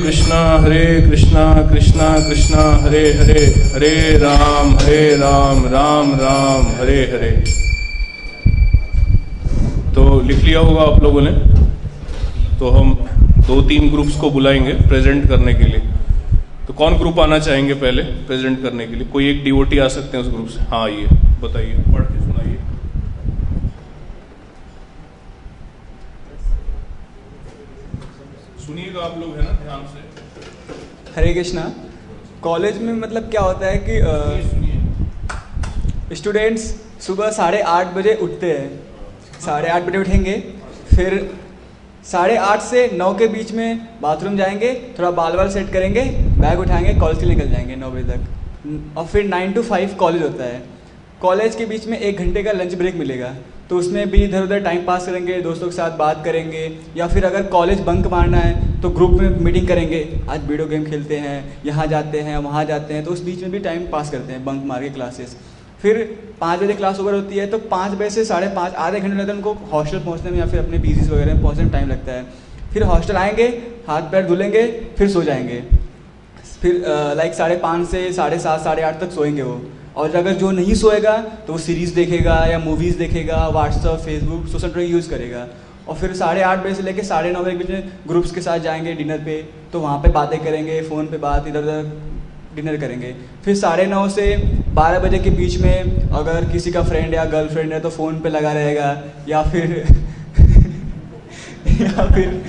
कृष्णा, हरे कृष्णा कृष्णा कृष्णा, हरे हरे हरे राम हरे राम राम राम, हरे हरे। तो लिख लिया होगा आप लोगों ने। तो हम दो तीन ग्रुप्स को बुलाएँगे प्रेजेंट करने के लिए। तो कौन ग्रुप आना चाहेंगे पहले प्रेजेंट करने के लिए? कोई एक डिवोटी आ सकते हैं उस ग्रुप से। हाँ आइए बताइए। पढ़ के सुनाइए सुनिएगा आप लोग है ना ध्यान से हरे कृष्णा। कॉलेज में मतलब क्या होता है कि स्टूडेंट्स सुबह साढ़े आठ बजे उठते हैं। साढ़े आठ बजे उठेंगे, फिर साढ़े आठ से नौ के बीच में बाथरूम जाएँगे, थोड़ा बाल बाल सेट करेंगे, बैग उठाएँगे कॉलेज के लिए निकल जाएँगे नौ बजे तक। और फिर नाइन टू फाइव कॉलेज होता है। कॉलेज के बीच में एक घंटे का लंच ब्रेक मिलेगा। तो उसमें भी इधर उधर टाइम पास करेंगे, दोस्तों के साथ बात करेंगे, या फिर अगर कॉलेज बंक मारना है तो ग्रुप में मीटिंग करेंगे। आज वीडियो गेम खेलते हैं, यहाँ जाते हैं, वहाँ जाते हैं तो उस बीच में भी टाइम पास करते हैं बंक मार के क्लासेस फिर पाँच बजे क्लास ओवर होती है तो पाँच बजे से साढ़े पाँच, आधे घंटे लगता है उनको हॉस्टल पहुँचने में या फिर अपने पीजीज वगैरह में पहुँचने में टाइम लगता है। फिर हॉस्टल आएँगे, हाथ पैर धुलेंगे, फिर सो जाएँगे। फिर लाइक साढ़े पाँच से साढ़े सात, साढ़े आठ तक सोएँगे वो। और अगर जो नहीं सोएगा तो वो सीरीज़ देखेगा या मूवीज़ देखेगा WhatsApp Facebook social media use करेगा। और फिर साढ़े आठ बजे से लेकर साढ़े नौ बजे के बीच में ग्रुप्स के साथ जाएँगे डिनर पे तो वहाँ पे बातें करेंगे फ़ोन पे बात, इधर उधर डिनर करेंगे। फिर साढ़े नौ से बारह बजे के बीच में अगर किसी का फ्रेंड या गर्लफ्रेंड है तो फ़ोन पे लगा रहेगा, या फिर या फिर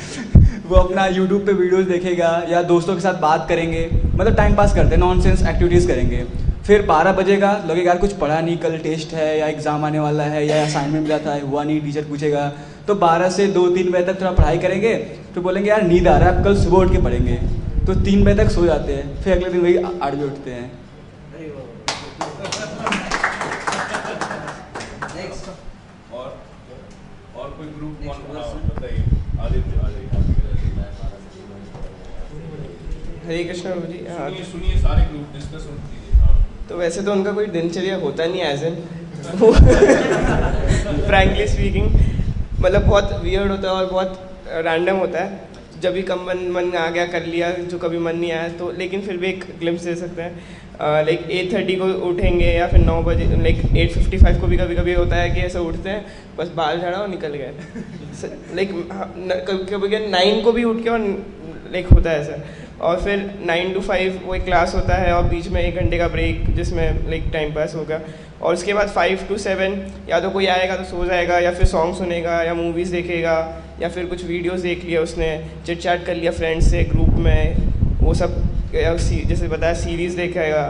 वो अपना यूट्यूब पे वीडियोस देखेगा, या दोस्तों के साथ बात करेंगे। मतलब टाइम पास करते हैं नॉन सेंस एक्टिविटीज़ करेंगे। फिर बारह बजेगा लगेगा यार कुछ पढ़ा नहीं कल टेस्ट है या एग्ज़ाम आने वाला है या असाइनमेंट मिला था हुआ नहीं टीचर पूछेगा। तो बारह से दो तीन बजे तक थोड़ा पढ़ाई करेंगे तो बोलेंगे यार नींद आ रहा है अब कल सुबह उठ के पढ़ेंगे। तो तीन बजे तक सो जाते हैं फिर अगले दिन वही आठ बजे उठते हैं। और और कोई ग्रुप कौन हाँ, बताइए आदित्य आ जाइए हरे कृष्णा प्रभु जी हाँ सुनिए सारे ग्रुप डिस्कस कीजिए हाँ। तो वैसे तो उनका कोई दिनचर्या होता नहीं एज एन फ्रैंकली स्पीकिंग मतलब बहुत वियर्ड होता है और बहुत रैंडम होता है। जब भी कम मन मन आ गया, कर लिया, जो कभी मन नहीं आया तो लेकिन फिर भी एक ग्लिम्स दे सकते हैं। लाइक एट थर्टी को उठेंगे या फिर नौ बजे लाइक एट फिफ्टी फाइव को भी कभी कभी होता है कि ऐसे उठते हैं, बस बाल झाड़ा और निकल गए। लाइक कभी कभी नाइन को भी उठ के और लाइक होता है ऐसा। और फिर नाइन टू फाइव वो एक क्लास होता है और बीच में एक घंटे का ब्रेक जिसमें लाइक टाइम पास होगा। और उसके बाद फाइव टू सेवन या तो कोई आएगा तो सो जाएगा, या फिर सॉन्ग सुनेगा, या मूवीज़ देखेगा, या फिर कुछ वीडियोस देख लिया उसने चिट चैट कर लिया फ्रेंड्स से ग्रुप में, वो सब जैसे बताया सीरीज़ देखेगा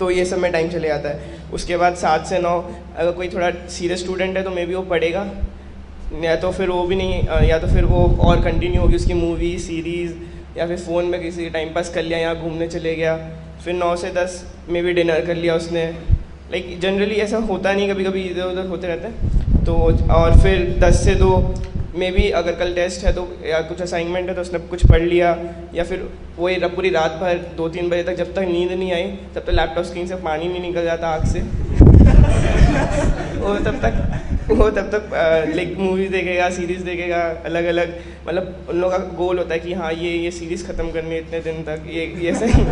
तो ये सब में टाइम चले जाता है। उसके बाद सात से नौ, अगर कोई थोड़ा सीरियस स्टूडेंट है तो मे बी वो पढ़ेगा। या तो फिर वो भी नहीं, या तो फिर वो और कंटिन्यू होगी उसकी मूवी सीरीज़ या फिर फ़ोन में किसी टाइम पास कर लिया या घूमने चले गया फिर नौ से दस में भी डिनर कर लिया उसने। लाइक like, जनरली ऐसा होता नहीं कभी कभी इधर उधर होते रहते हैं। तो और फिर दस से दो मे भी अगर कल टेस्ट है तो या कुछ असाइनमेंट है तो उसने कुछ पढ़ लिया या फिर वही पूरी रात भर दो तीन बजे तक जब तक नींद नहीं आई तब तक लैपटॉप स्क्रीन से पानी नहीं निकल जाता आँख से। वो तब तक वो तब तक लाइक मूवीज़ देखेगा सीरीज़ देखेगा अलग अलग मतलब उन लोगों का गोल होता है कि हाँ ये ये सीरीज़ ख़त्म करनी है इतने दिन तक, ये ये सही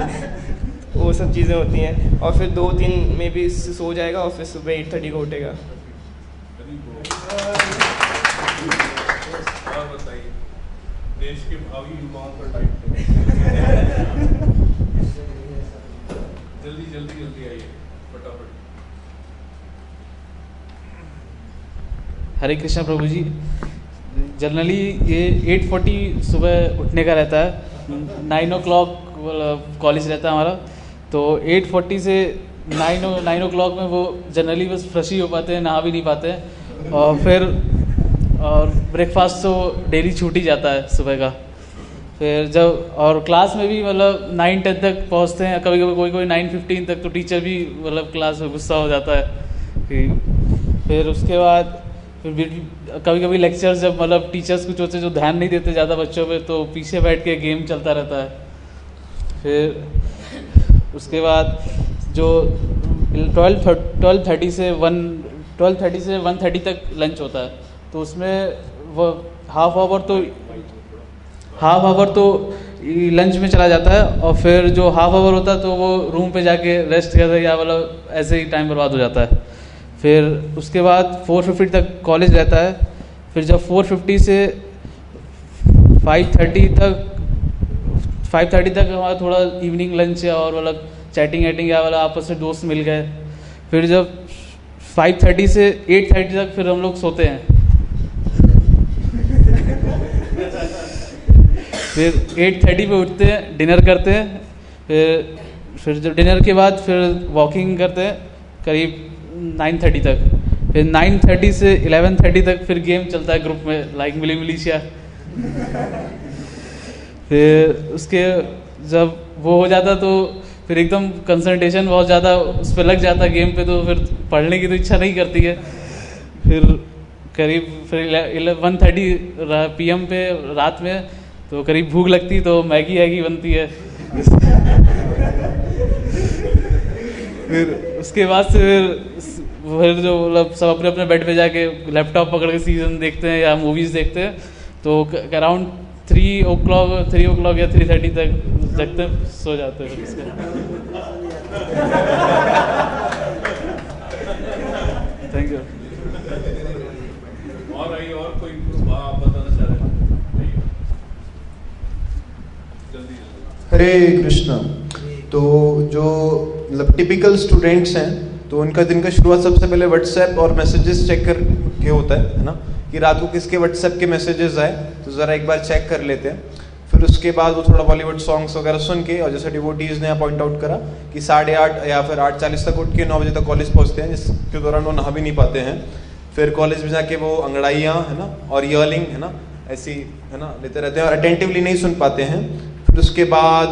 वो सब चीज़ें होती हैं। और फिर दो तीन में भी सो जाएगा और फिर सुबह एट थर्टी को उठेगा। जल्दी जल्दी जल्दी आइए। हरे कृष्णा प्रभु जी जनरली ये 8:40 सुबह उठने का रहता है। नाइन ओ क्लॉक कॉलेज रहता है हमारा। तो 8:40 से nine o nine o'clock में वो जनरली बस फ्रेश ही हो पाते हैं, नहा भी नहीं पाते हैं। और फिर, और ब्रेकफास्ट तो डेली छूट ही जाता है सुबह का। फिर जब, और क्लास में भी मतलब नाइन टेन तक पहुँचते हैं। कभी कभी कोई कोई नाइन फिफ्टीन तक तो टीचर भी मतलब क्लास में गुस्सा हो जाता है। फिर उसके बाद कभी कभी लेक्चर जब मतलब टीचर्स कुछ होते जो ध्यान नहीं देते ज़्यादा बच्चों पे तो पीछे बैठ के गेम चलता रहता है। फिर उसके बाद जो ट्वेल्व ट्वेल्व थर्टी से वन ट्वेल्व थर्टी से वन थर्टी तक लंच होता है। तो उसमें वो हाफ़ आवर तो हाफ़ आवर तो लंच में चला जाता है और फिर जो हाफ़ आवर होता है तो वो रूम पे जाके रेस्ट करता या मतलब ऐसे ही टाइम बर्बाद हो जाता है। फिर उसके बाद 450 तक कॉलेज रहता है। फिर जब 450 से 530 तक 530 तक हमारा थोड़ा इवनिंग लंच है और मतलब चैटिंग वैटिंग या वाला आपस में दोस्त मिल गए। फिर जब 530 से 830 तक फिर हम लोग सोते हैं। फिर 830 पे उठते हैं डिनर करते हैं। फिर फिर जब डिनर के बाद फिर वॉकिंग करते हैं, करीब 9:30 तक। फिर 9:30 से 11:30 तक फिर गेम चलता है ग्रुप में लाइक मिली मिलीशिया फिर उसके जब वो हो जाता तो फिर एकदम कंसंट्रेशन बहुत ज़्यादा, उस पर लग जाता गेम पे तो फिर पढ़ने की तो इच्छा नहीं करती है। फिर करीब फिर वन थर्टी पी एम पे रात में तो करीब भूख लगती तो मैगी वैगी बनती है। फिर उसके बाद से फिर फिर जो मतलब सब अपने अपने बेड पे जाके लैपटॉप पकड़ के सीज़न देखते हैं या मूवीज़ देखते हैं तो around three o'clock three o'clock या थ्री थर्टी तक जगते सो जाते हैं थैंक यू और आइए और कोई आप बताना चाह रहे हैं? जल्दी। हरे कृष्णा। तो जो मतलब टिपिकल स्टूडेंट्स हैं तो उनका दिन का शुरुआत सबसे पहले व्हाट्सएप और मैसेजेस चेक कर के होता है है ना? कि रात को किसके व्हाट्सएप के मैसेजेस आए तो ज़रा एक बार चेक कर लेते हैं। फिर उसके बाद वो थोड़ा बॉलीवुड सॉन्ग्स वगैरह सुन के और जैसे डिवोटीज ने पॉइंट आउट करा कि साढ़े आठ या फिर आठ चालीस तक उठ के नौ बजे तक कॉलेज पहुँचते हैं, जिसके दौरान वो नहा भी नहीं पाते हैं। फिर कॉलेज में जाके वो अंगड़ाइयाँ, है ना? और ईयरलिंग है ना? ऐसी, है ना? लेते रहते हैं और अटेंटिवली नहीं सुन पाते हैं। फिर उसके बाद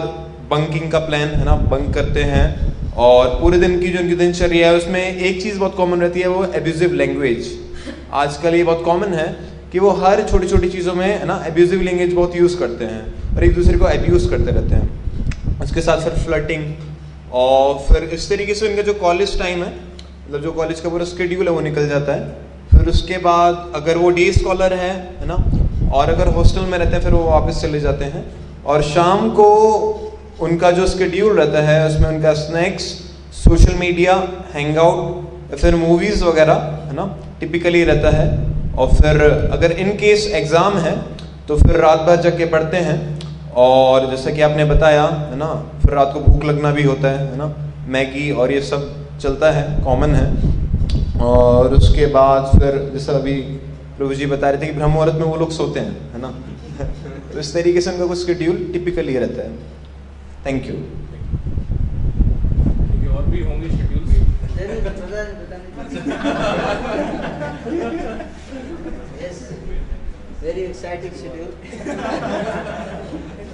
बंकिंग का प्लान है ना? बंक करते हैं। और पूरे दिन की जो उनकी दिनचर्या है, उसमें एक चीज़ बहुत कॉमन रहती है, वो एब्यूजिव लैंग्वेज आजकल ये बहुत कॉमन है कि वो हर छोटी छोटी चीज़ों में, है ना एब्यूजिव लैंग्वेज बहुत यूज़ करते हैं और एक दूसरे को एब्यूज़ करते रहते हैं। उसके साथ फिर फ्लटिंग और फिर इस तरीके से उनका जो कॉलेज टाइम है मतलब जो कॉलेज का पूरा स्केड्यूल है, वो निकल जाता है। फिर उसके बाद अगर वो डे स्कॉलर है है ना, और अगर हॉस्टल में रहते हैं, फिर वो वापस चले जाते हैं। और शाम को उनका जो स्केड्यूल रहता है, उसमें उनका snacks social media hang out फिर मूवीज़ वगैरह, है ना टिपिकली रहता है। और फिर अगर इन केस एग्ज़ाम है तो फिर रात भर जग के पढ़ते हैं। और जैसा कि आपने बताया, है ना, फिर रात को भूख लगना भी होता है है ना। मैगी और ये सब चलता है कॉमन है। और उसके बाद फिर, जैसा अभी प्रभु जी बता रहे थे कि ब्रह्म मुहूर्त में वो लोग सोते हैं, है ना। तो इस तरीके से उनका कुछ शेड्यूल टिपिकली रहता है। थैंक यू और भी होंगे yes, very exciting schedule.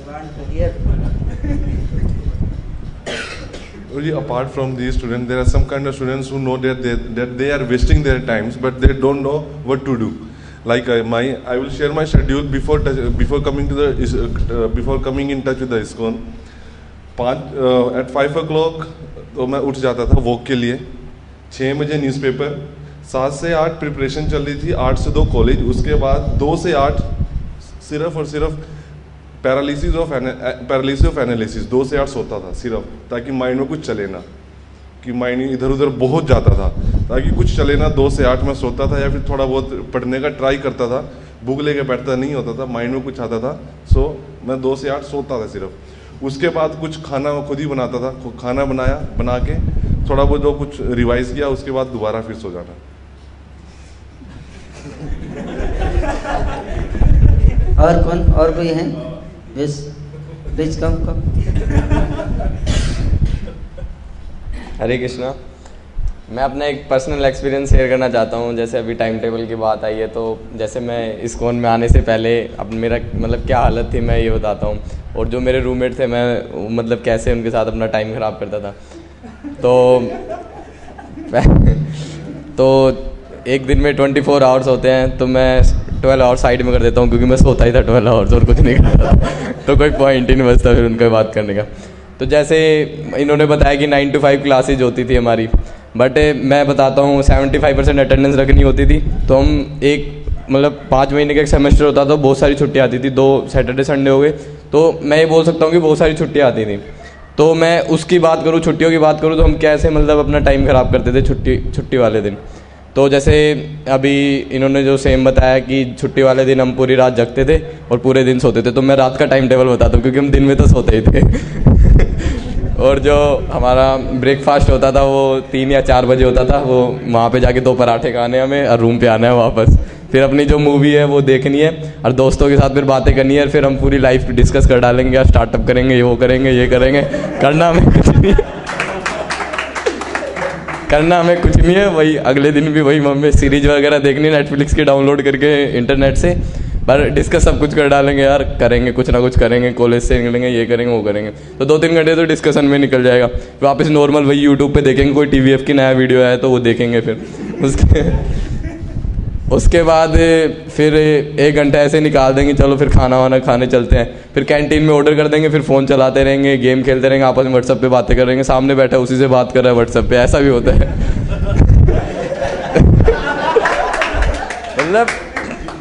want to hear. Really, apart from these students, there are some kind of students who know that they, that they are wasting their times, but they don't know what to do. Like uh, my, I will share my schedule before touch, before coming to the is- uh, before coming in touch with the ISKCON. पाँच eight five o'clock तो मैं उठ जाता था walk के लिए। छः बजे न्यूज़पेपर सात से आठ प्रिपरेशन चल रही थी, आठ से दो कॉलेज उसके बाद दो से आठ सिर्फ़ और सिर्फ़ paralysis of paralysis of analysis दो से आठ सोता था सिर्फ़, ताकि माइंड में कुछ चले ना, कि माइंड इधर उधर बहुत जाता था, ताकि कुछ चले ना, दो से आठ में सोता था या फिर थोड़ा बहुत पढ़ने का ट्राई करता था बुक लेके बैठता नहीं होता था माइंड में कुछ आता था सो मैं दो से आठ सोता था सिर्फ़। उसके बाद कुछ खाना खुद ही बनाता था खाना बनाया बना के थोड़ा बहुत जो कुछ रिवाइज किया उसके बाद दोबारा फिर सो जाना और कौन और कोई है? Yes please come come Hare Krishna. मैं अपना एक पर्सनल एक्सपीरियंस शेयर करना चाहता हूँ। जैसे अभी टाइम टेबल की बात आई है तो जैसे मैं इस कोन में आने से पहले अब मेरा मतलब क्या हालत थी, मैं ये बताता हूँ। और जो मेरे रूममेट थे, मैं मतलब कैसे उनके साथ अपना टाइम ख़राब करता था। तो तो एक दिन में ट्वेंटी फोर आवर्स होते हैं तो मैं ट्वेल्व आवर्स साइड में कर देता हूँ, क्योंकि मैं सोता ही था ट्वेल्व आवर्स और कुछ नहीं करता तो कोई पॉइंट ही नहीं बचता फिर उनका बात करने का। तो जैसे इन्होंने बताया कि नाइन टू फाइव क्लासेज होती थी हमारी बट मैं बताता हूँ सेवेंटी फाइव परसेंट अटेंडेंस रखनी होती थी। तो हम एक मतलब पाँच महीने का एक सेमेस्टर होता था, बहुत सारी छुट्टियाँ आती थी। दो सैटरडे संडे हो गए। तो मैं ये बोल सकता हूँ कि बहुत सारी छुट्टियाँ आती थी। तो मैं उसकी बात करूँ, छुट्टियों की बात करूँ तो हम कैसे मतलब अपना टाइम ख़राब करते थे छुट्टी छुट्टी वाले दिन। तो जैसे अभी इन्होंने जो सेम बताया कि छुट्टी वाले दिन हम पूरी रात जगते थे और पूरे दिन सोते थे तो मैं रात का टाइम टेबल बताता हूँ, क्योंकि हम दिन में तो सोते ही थे। और जो हमारा ब्रेकफास्ट होता था, वो तीन या चार बजे होता था, वो वहाँ पे जाके दो पराठे खाने हमें और रूम पे आना है वापस। फिर अपनी जो मूवी है, वो देखनी है और दोस्तों के साथ फिर बातें करनी है और फिर हम पूरी लाइफ डिस्कस कर डालेंगे या स्टार्टअप करेंगे, ये वो करेंगे, ये करेंगे। करना हमें कुछ नहीं करना हमें कुछ नहीं है, वही अगले दिन भी वही मम्मी सीरीज़ वगैरह देखनी नेटफ्लिक्स की डाउनलोड करके इंटरनेट से। पर डिस्कस सब कुछ कर डालेंगे यार, करेंगे कुछ ना कुछ करेंगे कॉलेज से निकलेंगे, ये करेंगे, वो करेंगे। तो दो तीन घंटे तो डिस्कशन में निकल जाएगा। वापस नॉर्मल वही यूट्यूब पे देखेंगे, कोई टी की नया वीडियो आया तो वो देखेंगे फिर। उसके उसके बाद फिर एक घंटा ऐसे निकाल देंगे, चलो फिर खाना वाना खाने चलते हैं। फिर कैंटीन में ऑर्डर कर देंगे, फिर फ़ोन चलाते रहेंगे गेम खेलते रहेंगे, आपस में व्हाट्सअप पे बातें करेंगे सामने बैठा उसी से बात कर रहा है व्हाट्सअप पे, ऐसा भी होता है। मतलब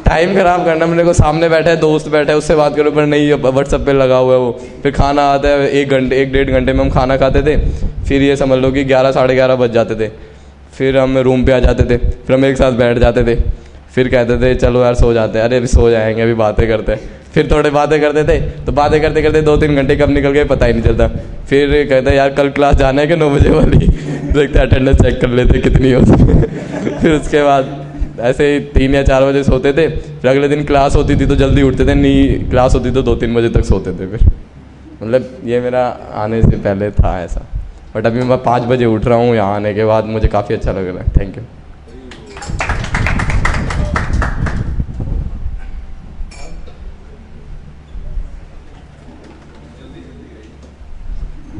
टाइम खराब करना, मेरे को सामने बैठा है, दोस्त बैठा है, उससे बात करो, पर नहीं व्हाट्सअप पे लगा हुआ है वो। फिर खाना आता है, एक घंटे, एक डेढ़ घंटे में हम खाना खाते थे, फिर ये समझ लो कि ग्यारह, साढ़े ग्यारह बज जाते थे। फिर हम रूम पे आ जाते थे, फिर हम एक साथ बैठ जाते थे। फिर कहते थे, चलो यार, सो जाते हैं। अरे, अभी सो जाएँगे, अभी बातें करते हैं। फिर थोड़े बातें करते थे तो बातें करते करते दो तीन घंटे कब निकल गए, पता ही नहीं चलता। फिर कहते यार, कल क्लास जाना है कि नौ बजे वाली? देखते अटेंडेंस चेक कर लेते कितनी होती फिर उसके बाद ऐसे ही तीन या चार बजे सोते थे, फिर अगले दिन क्लास होती थी तो जल्दी उठते थे, नहीं क्लास होती तो दो तीन बजे तक सोते थे फिर। मतलब ये मेरा आने से पहले था ऐसा। बट अभी मैं पाँच बजे उठ रहा हूँ, यहाँ आने के बाद मुझे काफ़ी अच्छा लग रहा है। थैंक यू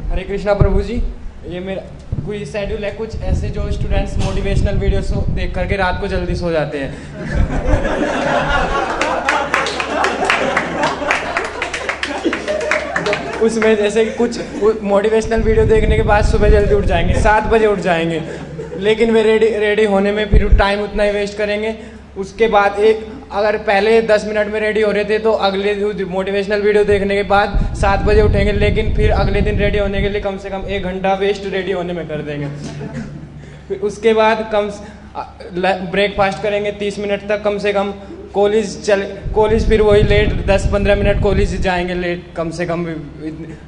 हरे कृष्णा प्रभु जी, ये मेरा कोई शेड्यूल है, कुछ ऐसे जो स्टूडेंट्स मोटिवेशनल वीडियोस देख करके रात को जल्दी सो जाते हैं। उसमें जैसे कुछ मोटिवेशनल वीडियो देखने के बाद सुबह जल्दी उठ जाएँगे, सात बजे उठ जाएँगे। लेकिन वे रेडी रेडी होने में फिर टाइम उतना ही वेस्ट करेंगे। उसके बाद एक अगर पहले दस मिनट में रेडी हो रहे थे तो अगले मोटिवेशनल वीडियो देखने के बाद सात बजे उठेंगे, लेकिन फिर अगले दिन रेडी होने के लिए कम से कम एक घंटा वेस्ट रेडी होने में कर देंगे। फिर उसके बाद कम ब्रेकफास्ट करेंगे तीस मिनट तक, कम से कम कॉलेज चल, कॉलेज फिर वही लेट दस पंद्रह मिनट कॉलेज जाएँगे लेट कम से कम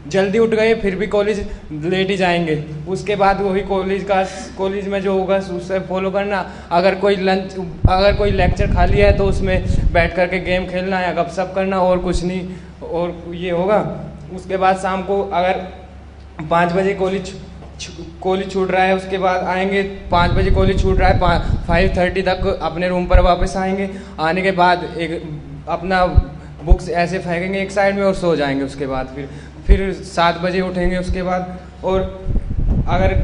जल्दी उठ गए, फिर भी कॉलेज लेट ही जाएँगे। उसके बाद वही कॉलेज का, कॉलेज में जो होगा, उससे फॉलो करना। अगर कोई लंच अगर कोई लेक्चर खाली है तो उसमें बैठ करके गेम खेलना या गपशप करना और कुछ नहीं, और ये होगा। उसके बाद शाम को अगर पाँच बजे कॉलेज कॉलेज छूट रहा है, उसके बाद आएँगे, पाँच बजे कॉलेज छूट रहा है फाइव थर्टी तक अपने रूम पर वापस आएँगे। आने के बाद एक, अपना बुक्स ऐसे फेंकेंगे एक साइड में और सो जाएँगे उसके बाद फिर। फिर सात बजे उठेंगे उसके बाद। और अगर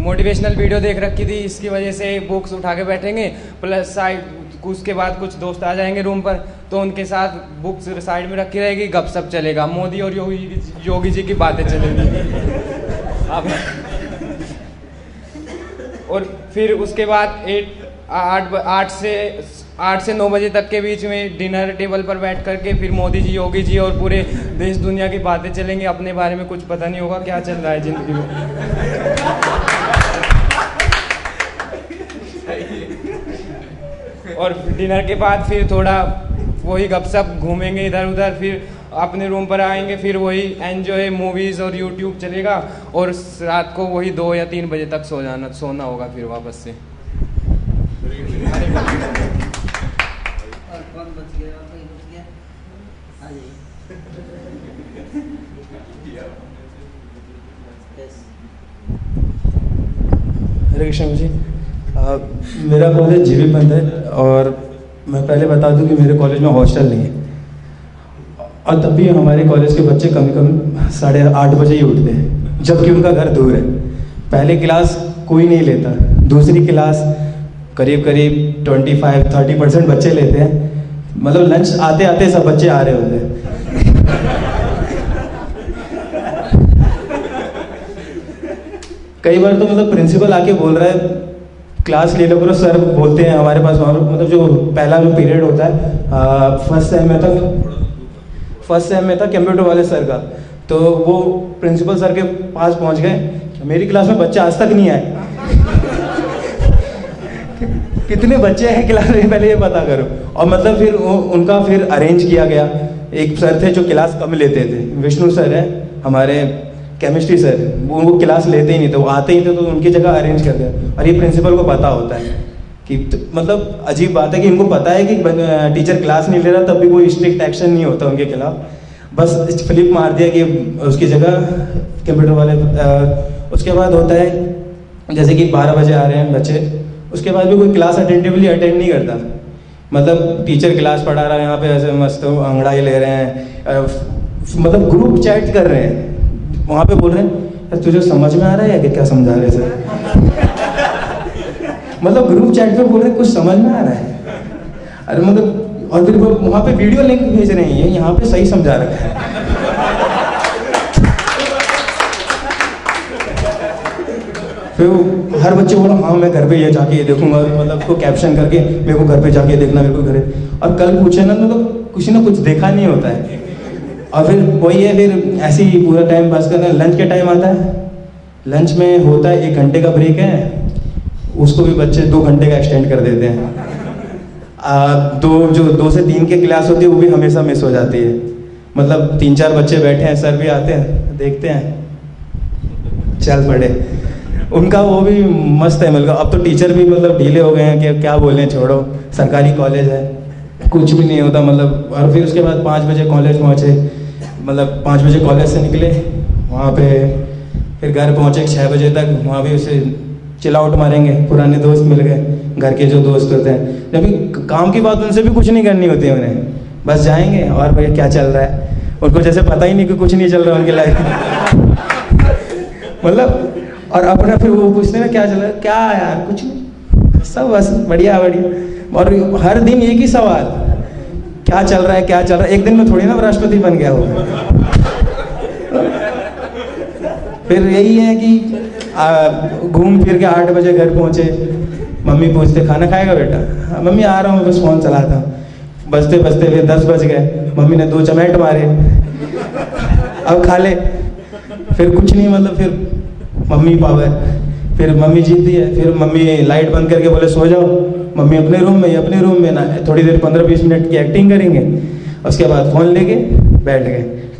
मोटिवेशनल वीडियो देख रखी थी, इसकी वजह से बुक्स उठा के बैठेंगे प्लस साइड उसके बाद कुछ दोस्त आ जाएँगे रूम पर तो उनके साथ बुक्स साइड में रखी रहेगी गप गपशप चलेगा। मोदी और योगी योगी जी की बातें चलेंगी। अब और फिर उसके बाद एट आठ आठ से आठ से नौ बजे तक के बीच में डिनर टेबल पर बैठ करके फिर मोदी जी, योगी जी और पूरे देश दुनिया की बातें चलेंगे। अपने बारे में कुछ पता नहीं होगा क्या चल रहा है ज़िंदगी में। और डिनर के बाद फिर थोड़ा वही गपशप घूमेंगे इधर उधर फिर अपने रूम पर आएँगे, फिर वही एंजॉय मूवीज़ और यूट्यूब चलेगा और रात को वही दो या तीन बजे तक सो जाना, सोना होगा फिर वापस से। हरे कृष्ण जी मेरा कॉलेज जीवी पंत है और मैं पहले बता दूँ कि मेरे कॉलेज में हॉस्टल नहीं है। और तब भी हमारे कॉलेज के बच्चे कम कम साढ़े आठ बजे ही उठते हैं, जबकि उनका घर दूर है। पहले क्लास कोई नहीं लेता, दूसरी क्लास करीब करीब ट्वेंटी फाइव थर्टी परसेंट बच्चे लेते हैं। मतलब लंच आते आते सब बच्चे आ रहे होते हैं। कई बार तो मतलब प्रिंसिपल आके बोल रहा है क्लास ले लो करो सर बोलते हैं हमारे पास मतलब जो पहला जो पीरियड होता है फ़र्स्ट सेम में तक फ़र्स्ट सेम में था कंप्यूटर वाले सर का। तो वो प्रिंसिपल सर के पास पहुँच गए। मेरी क्लास में बच्चे आज तक नहीं आए। कितने बच्चे हैं क्लास में, पहले ये पता करो। और मतलब फिर उनका फिर अरेंज किया गया। एक सर थे जो क्लास कम लेते थे। विष्णु सर है, हमारे केमिस्ट्री सर। वो वो क्लास लेते ही नहीं थे। वो आते ही थे तो उनकी जगह अरेंज कर दिया। और ये प्रिंसिपल को पता होता है। कि तो, मतलब अजीब बात है कि इनको पता है कि टीचर क्लास नहीं ले रहा तब भी कोई स्ट्रिक्ट एक्शन नहीं होता उनके खिलाफ। बस फ्लिप मार दिया कि उसकी जगह कंप्यूटर वाले अ, उसके बाद होता है जैसे कि बारह बजे आ रहे हैं बच्चे उसके बाद भी कोई क्लास अटेंटिवली अटेंड नहीं करता। मतलब टीचर क्लास पढ़ा रहा है यहाँ पे ऐसे मस्त अंगड़ाई ले रहे हैं मतलब ग्रुप चैट कर रहे हैं। वहाँ पे बोल रहे हैं तुझे समझ में आ रहा है या क्या समझा रहे हैं सर? मतलब ग्रुप चैट पे बोल रहे, कुछ समझ में आ रहा है। अरे मतलब और फिर वहाँ पे वीडियो लिंक भेज रहे हैं यहाँ पे सही समझा रखा है। फिर वो हर बच्चे बोला हाँ मैं घर पे ये जाके ये देखूँगा। मतलब उसको कैप्शन करके, मेरे को घर पे जाके देखना, मेरे को घर और कल पूछे ना तो कुछ ना कुछ देखा नहीं होता है। और फिर वही है, फिर ऐसे ही पूरा टाइम पास करना लंच के टाइम आता है। लंच में होता है एक घंटे का ब्रेक है। उसको भी बच्चे दो घंटे का एक्सटेंड कर देते हैं। आ, दो जो दो से तीन की क्लास होती है वो भी हमेशा मिस हो जाती है। मतलब तीन चार बच्चे बैठे हैं सर भी आते हैं देखते हैं। चल पड़े। उनका वो भी मस्त है मतलब अब तो टीचर भी मतलब ढीले हो गए हैं कि क्या बोलें छोड़ो। सरकारी कॉलेज है। कुछ भी नहीं होता मतलब और फिर उसके बाद पाँच बजे कॉलेज पहुँचे। मतलब पाँच बजे कॉलेज से निकले वहाँ पे फिर घर पहुँचे छः बजे तक। वहाँ भी उसे चिल आउट मारेंगे, पुराने दोस्त मिल गए, घर के जो दोस्त होते हैं। जब काम की बात उनसे भी कुछ नहीं करनी होती है उन्हें। बस जाएँगे, और भैया क्या चल रहा है? उनको जैसे पता ही नहीं कि कुछ नहीं चल रहा उनकी लाइफ मतलब और अपना फिर वो पूछते ना क्या चल रहा है? क्या यार, कुछ नहीं। सब बस, बढ़िया बढ़िया। और हर दिन एक ही सवाल, क्या चल रहा है, क्या चल रहा है? एक दिन में थोड़ी ना राष्ट्रपति बन गया हो फिर यही है कि घूम फिर के आठ बजे घर पहुँचे। मम्मी पूछते खाना खाएगा बेटा? "हाँ, मम्मी आ रहा हूँ बस फ़ोन चलाता हूँ बजते बजते फिर दस बज गए। मम्मी ने दो चमेट मारे। अब खा ले। फिर कुछ नहीं मतलब फिर मम्मी पावर फिर मम्मी जीती है। फिर मम्मी लाइट बंद करके बोले सो जाओ। मम्मी अपने रूम में अपने रूम में ना। थोड़ी देर पंद्रह बीस मिनट की एक्टिंग करेंगे। उसके बाद फ़ोन लेके बैठ गए।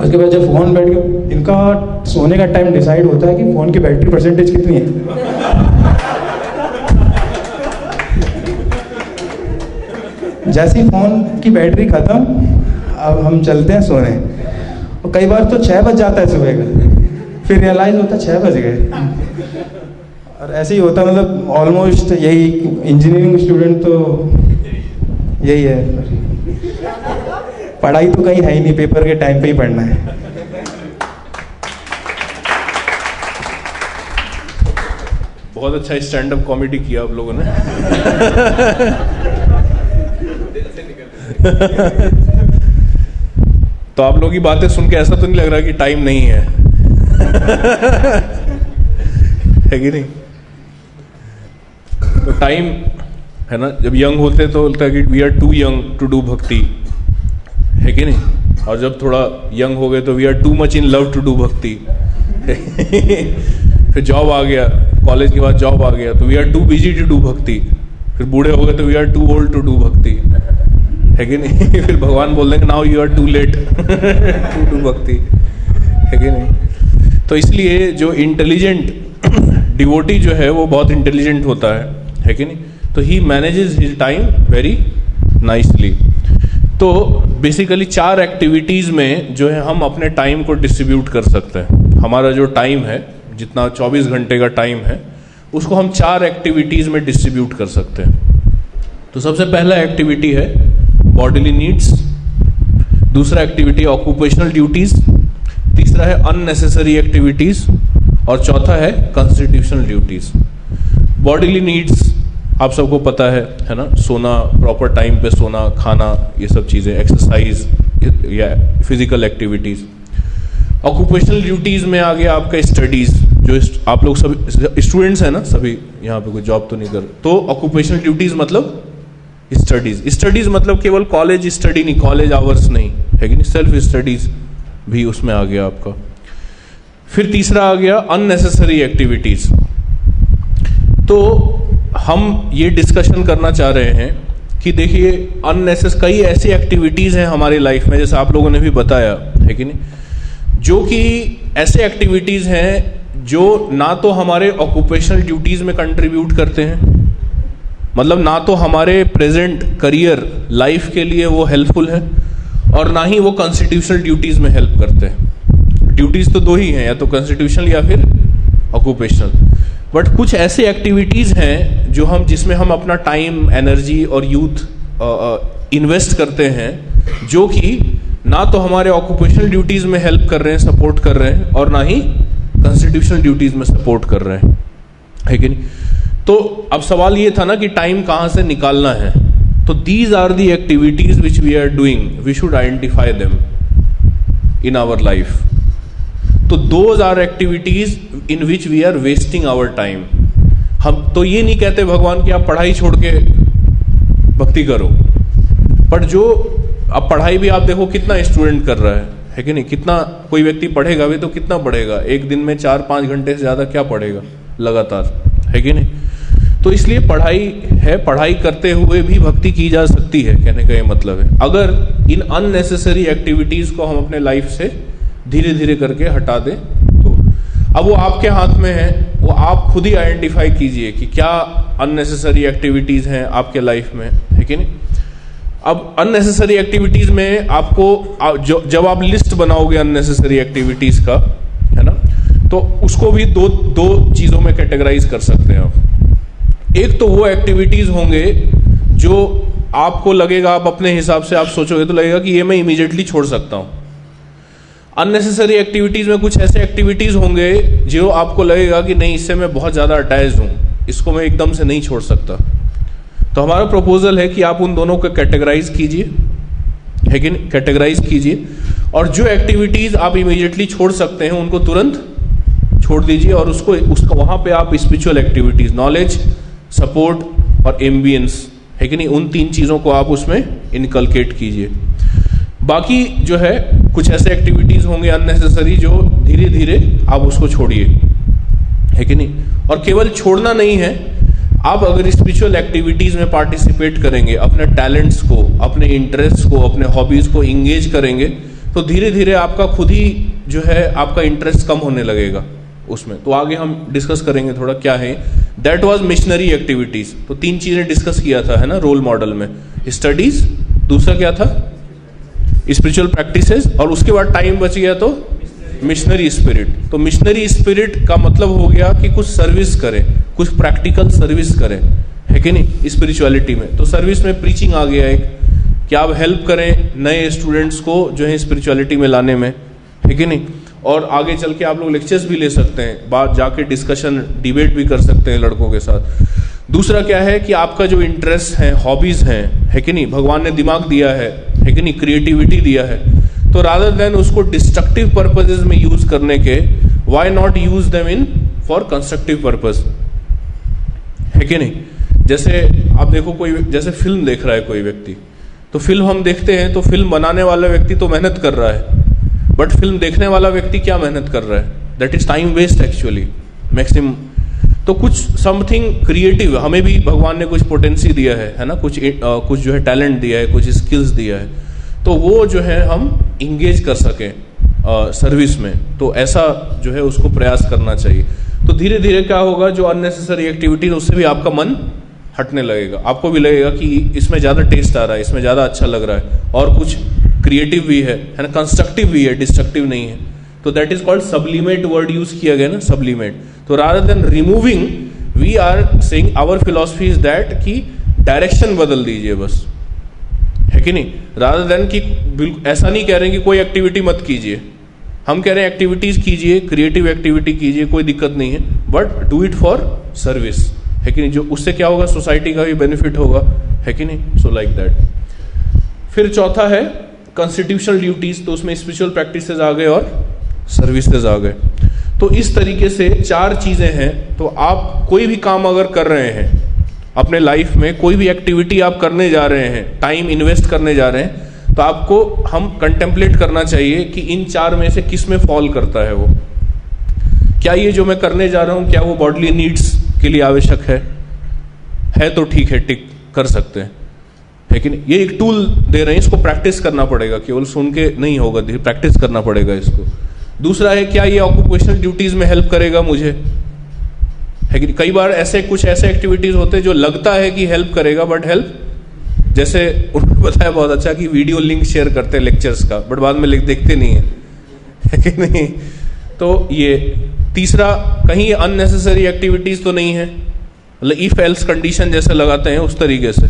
उसके बाद जब फ़ोन बैठ गया, इनका सोने का टाइम डिसाइड होता है कि फ़ोन की बैटरी परसेंटेज कितनी है। जैसे ही फ़ोन की बैटरी ख़त्म, अब हम चलते हैं सोने। और कई बार तो छः बज जाता है सुबह का। फिर रियलाइज़ होता है छः बज गए। और ऐसे ही होता मतलब ऑलमोस्ट यही इंजीनियरिंग स्टूडेंट तो यही है। पढ़ाई तो कहीं है ही नहीं, पेपर के टाइम पे ही पढ़ना है। बहुत अच्छा स्टैंड अप कॉमेडी किया आप लोगों ने। तो आप लोगों की बातें सुन के ऐसा तो नहीं लग रहा कि टाइम नहीं है। है कि नहीं? तो टाइम है ना? जब यंग होते तो बोलता है कि we are too young to do bhakti है कि नहीं? और जब थोड़ा यंग हो गए तो we are too much in love to do bhakti फिर जॉब आ गया कॉलेज के बाद जॉब आ गया तो we are too busy to do bhakti फिर बूढ़े हो गए तो we are too old to do bhakti है कि नहीं? फिर भगवान बोल देंगे now you are too late to do bhakti है कि नहीं? तो इसलिए जो इंटेलिजेंट डिवोटी जो है, वो बहुत इंटेलिजेंट होता है। है कि नहीं? तो he manages his time very nicely तो बेसिकली चार एक्टिविटीज़ में जो है हम अपने टाइम को डिस्ट्रीब्यूट कर सकते हैं। हमारा जो टाइम है, जितना 24 घंटे का टाइम है, उसको हम चार एक्टिविटीज़ में डिस्ट्रीब्यूट कर सकते हैं। तो सबसे पहला एक्टिविटी है बॉडीली नीड्स दूसरा एक्टिविटी ऑक्यूपेशनल ड्यूटीज़ तीसरा है अननेसेसरी एक्टिविटीज़ और चौथा है कॉन्स्टिट्यूशनल ड्यूटीज़ बॉडीली नीड्स आप सबको पता है है ना? सोना प्रॉपर टाइम पे सोना, खाना, ये सब चीज़ें एक्सरसाइज या फ़िज़िकल एक्टिविटीज़ ऑक्यूपेशनल ड्यूटीज़ में आ गया आपका स्टडीज़ जो आप लोग सब स्टूडेंट्स हैं ना, सभी यहाँ पे कोई जॉब तो नहीं कर तो ऑक्यूपेशनल ड्यूटीज़ मतलब स्टडीज़ स्टडीज़ मतलब केवल कॉलेज स्टडी नहीं कॉलेज आवर्स नहीं, है कि नहीं? सेल्फ स्टडीज़ भी उसमें आ गया आपका। फिर तीसरा आ गया अननेसेसरी एक्टिविटीज़ तो हम ये डिस्कशन करना चाह रहे हैं कि देखिए अननेसेस कई ऐसी एक्टिविटीज़ हैं हमारी लाइफ में, जैसे आप लोगों ने भी बताया, है कि नहीं? जो कि ऐसे एक्टिविटीज़ हैं जो ना तो हमारे ऑक्यूपेशनल ड्यूटीज़ में कंट्रीब्यूट करते हैं मतलब ना तो हमारे प्रेजेंट करियर लाइफ के लिए वो हेल्पफुल है, और ना ही वो कॉन्स्टिट्यूशनल ड्यूटीज़ में हेल्प करते हैं। ड्यूटीज़ तो दो ही हैं, या तो कॉन्स्टिट्यूशनल या फिर ऑक्यूपेशनल बट कुछ ऐसे एक्टिविटीज़ हैं जो हम, जिसमें हम अपना टाइम एनर्जी और यूथ इन्वेस्ट करते हैं, जो कि ना तो हमारे ऑक्यूपेशनल ड्यूटीज़ में हेल्प कर रहे हैं सपोर्ट कर रहे हैं, और ना ही कॉन्स्टिट्यूशनल ड्यूटीज़ में सपोर्ट कर रहे हैं। है कि नहीं? तो अब सवाल ये था ना कि टाइम कहाँ से निकालना है। तो these are the activities which we are doing we should identify them in our life तो those are activities in which we are wasting our time हम तो ये नहीं कहते भगवान कि आप पढ़ाई छोड़ के भक्ति करो। पर जो अब पढ़ाई भी आप देखो कितना स्टूडेंट कर रहा है। है कि नहीं? कितना कोई व्यक्ति पढ़ेगा भी तो कितना पढ़ेगा? एक दिन में चार पाँच घंटे से ज़्यादा क्या पढ़ेगा? लगातार। है कि नहीं? तो इसलिए पढ़ाई है, पढ़ाई करते हुए भी भक्ति की जा सकती है, कहने का ये मतलब है। अगर इन अननेसेसरी एक्टिविटीज़ को हम अपने लाइफ से धीरे धीरे करके हटा दें तो। अब वो आपके हाथ में है, वो आप खुद ही आइडेंटिफाई कीजिए कि क्या अननेसेसरी एक्टिविटीज़ हैं आपके लाइफ में, है कि नहीं? अब अननेसेसरी एक्टिविटीज़ में आपको जब आप लिस्ट बनाओगे अननेसेसरी एक्टिविटीज़ का, है ना? तो उसको भी दो दो चीज़ों में कैटेगराइज कर सकते हैं आप। एक तो वो एक्टिविटीज़ होंगे जो आपको लगेगा, आप अपने हिसाब से आप सोचोगे तो लगेगा कि ये मैं इमीडिएटली छोड़ सकता हूँ। अननेसेसरी एक्टिविटीज़ में कुछ ऐसे एक्टिविटीज़ होंगे जो आपको लगेगा कि नहीं, इससे मैं बहुत ज़्यादा अटैच हूँ। इसको मैं एकदम से नहीं छोड़ सकता। तो हमारा प्रपोजल है कि आप उन दोनों को कैटेगराइज कीजिए। है कि कैटेगराइज कीजिए। और जो एक्टिविटीज़ आप इमीडिएटली छोड़ सकते हैं, उनको तुरंत छोड़ दीजिए और उसको, उसका वहाँ पे आप स्पिरिचुअल एक्टिविटीज़ नॉलेज सपोर्ट और एम्बियंस है कि नहीं, उन तीन चीज़ों को आप उसमें इनकलकेट कीजिए। बाकी जो है, कुछ ऐसे एक्टिविटीज़ होंगे अननेसेसरी जो धीरे धीरे आप उसको छोड़िए। है कि नहीं? और केवल छोड़ना नहीं है, आप अगर स्पिरिचुअल एक्टिविटीज़ में पार्टिसिपेट करेंगे, अपने टैलेंट्स को, अपने इंटरेस्ट को, अपने हॉबीज को इंगेज करेंगे तो धीरे धीरे आपका खुद ही जो है, आपका इंटरेस्ट कम होने लगेगा उसमें। तो आगे हम डिस्कस करेंगे थोड़ा क्या है। दैट वॉज़ मिशनरी एक्टिविटीज़ तो तीन चीज़ें डिस्कस किया था, है ना रोल मॉडल में। स्टडीज़ दूसरा क्या था? स्पिरिचुअल प्रैक्टिसेस और उसके बाद टाइम बच गया तो मिशनरी स्पिरिट तो मिशनरी स्पिरिट का मतलब हो गया कि कुछ सर्विस करें, कुछ प्रैक्टिकल सर्विस करें. है कि नहीं? स्पिरिचुअलिटी में. तो सर्विस में प्रीचिंग आ गया एक. कि आप हेल्प करें नए स्टूडेंट्स को जो है स्पिरिचुअलिटी में लाने में. है कि नहीं? और आगे चल के आप लोग लेक्चर्स भी ले सकते हैं. बात जाके डिस्कशन डिबेट भी कर सकते हैं लड़कों के साथ. दूसरा क्या है कि आपका जो इंटरेस्ट है हॉबीज हैं, है कि नहीं? भगवान ने दिमाग दिया है. है कि नहीं क्रिएटिविटी दिया है। तो रादर देन उसको डिस्ट्रक्टिव पर्पजेज में यूज़ करने के why not use them in for constructive purpose है कि नहीं? जैसे आप देखो कोई, जैसे फ़िल्म देख रहा है कोई व्यक्ति। तो फ़िल्म हम देखते हैं तो फ़िल्म बनाने वाला व्यक्ति तो मेहनत कर रहा है। बट फ़िल्म देखने वाला व्यक्ति क्या मेहनत कर रहा है? That is time waste actually maximum तो कुछ समथिंग क्रिएटिव हमें भी भगवान ने कुछ पोटेंसी दिया है है ना? कुछ आ, कुछ जो है टैलेंट दिया है कुछ स्किल्स दिया है। तो वो जो है हम इंगेज कर सकें सर्विस में। तो ऐसा जो है उसको प्रयास करना चाहिए। तो धीरे धीरे क्या होगा जो अननेसेसरी एक्टिविटीज़ उससे भी आपका मन हटने लगेगा। आपको भी लगेगा कि इसमें ज़्यादा टेस्ट आ रहा है इसमें ज़्यादा अच्छा लग रहा है। और कुछ क्रिएटिव भी है है ना? कंस्ट्रक्टिव भी है डिस्ट्रक्टिव नहीं है। तो that is called sublimate word use किया गया ना सब्लिमेट तो rather than removing we are saying our philosophy is that कि डायरेक्शन बदल दीजिए बस है कि नहीं रादर देन कि ऐसा नहीं कह रहे कि कोई एक्टिविटी मत कीजिए हम कह रहे हैं एक्टिविटीज़ कीजिए क्रिएटिव एक्टिविटी कीजिए कोई दिक्कत नहीं है but do it for service है कि नहीं जो उससे क्या होगा सोसाइटी का भी बेनिफिट होगा है कि नहीं सो लाइक दैट फिर चौथा है कॉन्स्टिट्यूशनल ड्यूटीज़ तो उसमें स्पिरिचुअल प्रैक्टिसेस आ गए और सर्विसेज़ आ गए। तो इस तरीके से चार चीज़ें हैं तो आप कोई भी काम अगर कर रहे हैं, अपने लाइफ में कोई भी एक्टिविटी आप करने जा रहे हैं टाइम इन्वेस्ट करने जा रहे हैं तो आपको हम कंटेम्पलेट करना चाहिए कि इन चार में से किसमें फॉल करता है वो। क्या ये जो मैं करने जा रहा हूँ, क्या वो बॉडली नीड्स के लिए आवश्यक है? है तो ठीक है टिक कर सकते हैं। लेकिन ये एक टूल दे रहे हैं, इसको प्रैक्टिस करना पड़ेगा, केवल सुन के नहीं होगा प्रैक्टिस करना पड़ेगा इसको। दूसरा है क्या ये ऑक्यूपेशनल ड्यूटीज़ में हेल्प करेगा मुझे? है कि कई बार ऐसे कुछ ऐसे एक्टिविटीज़ होते हैं जो लगता है कि हेल्प करेगा बट हेल्प जैसे उन्होंने बताया बहुत अच्छा कि वीडियो लिंक शेयर करते हैं लेक्चर्स का बट बाद में देखते नहीं है, है कि नहीं? तो ये तीसरा कहीं अननेसेसरी एक्टिविटीज़ तो नहीं है। मतलब इफ़ एल्स कंडीशन जैसे लगाते हैं उस तरीके से।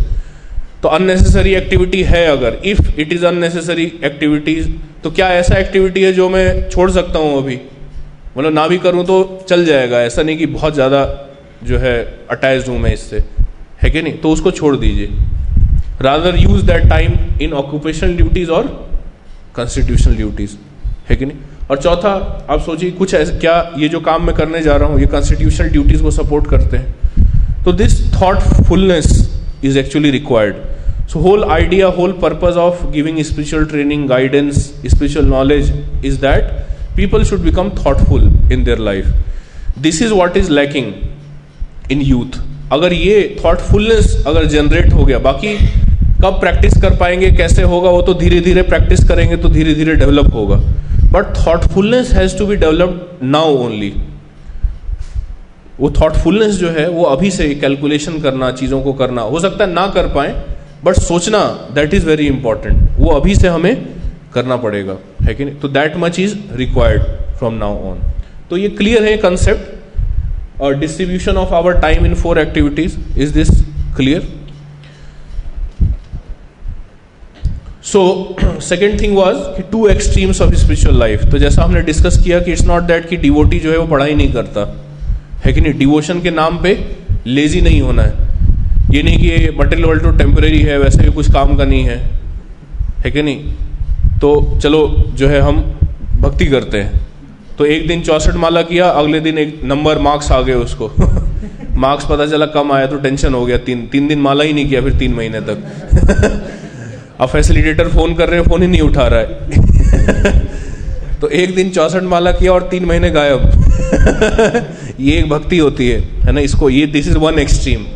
तो अननेसेसरी एक्टिविटी है अगर if it is unnecessary activities तो क्या ऐसा एक्टिविटी है जो मैं छोड़ सकता हूँ अभी? मतलब ना भी करूँ तो चल जाएगा। ऐसा नहीं कि बहुत ज़्यादा जो है अटैच हूँ मैं इससे। है कि नहीं? तो उसको छोड़ दीजिए। Rather use that time in occupational duties और कॉन्स्टिट्यूशनल ड्यूटीज़ है कि नहीं? और चौथा, आप सोचिए कुछ ऐसे क्या ये जो काम मैं करने जा रहा हूँ, ये कॉन्स्टिट्यूशनल ड्यूटीज़ को सपोर्ट करते हैं। तो this thoughtfulness is actually required. So whole idea whole purpose of giving spiritual training guidance spiritual knowledge is that people should become thoughtful in their life this is what is lacking in youth अगर ये thoughtfulness अगर generate हो गया, बाकी कब practice कर पाएँगे, कैसे होगा, वो तो धीरे धीरे प्रैक्टिस करेंगे तो धीरे धीरे डेवलप होगा. But thoughtfulness has to be develop now only वो थॉटफुलनेस जो है, वो अभी से कैलकुलेशन करना, चीज़ों को करना, हो सकता है ना कर पाए बट सोचना दैट इज़ वेरी इंपॉर्टेंट वो अभी से हमें करना पड़ेगा, है कि नहीं? तो that much is required from now on तो ये क्लियर है कंसेप्ट और distribution of our time in four activities is this clear so second thing was कि two extremes of spiritual life तो जैसा हमने डिस्कस किया कि इट्स नॉट दैट कि डिवोटी जो है वो पढ़ाई नहीं करता, है कि नहीं? डिवोशन के नाम पे लेजी नहीं होना है। ये नहीं कि ये मटेरियल वर्ल्ड तो टेम्परेरी है, वैसे भी कुछ काम का नहीं है। है कि नहीं? तो चलो, जो है हम भक्ति करते हैं। तो एक दिन चौसठ माला किया, अगले दिन एक नंबर मार्क्स आ गए उसको। मार्क्स पता चला कम आया तो टेंशन हो गया। तीन तीन दिन माला ही नहीं किया, फिर तीन महीने तक। अब फैसिलिटेटर फ़ोन कर रहे हैं फ़ोन ही नहीं उठा रहा है। तो एक दिन चौसठ माला किया और तीन महीने गायब। ये एक भक्ति होती है है ना? इसको, ये दिस इज़ वन एक्सट्रीम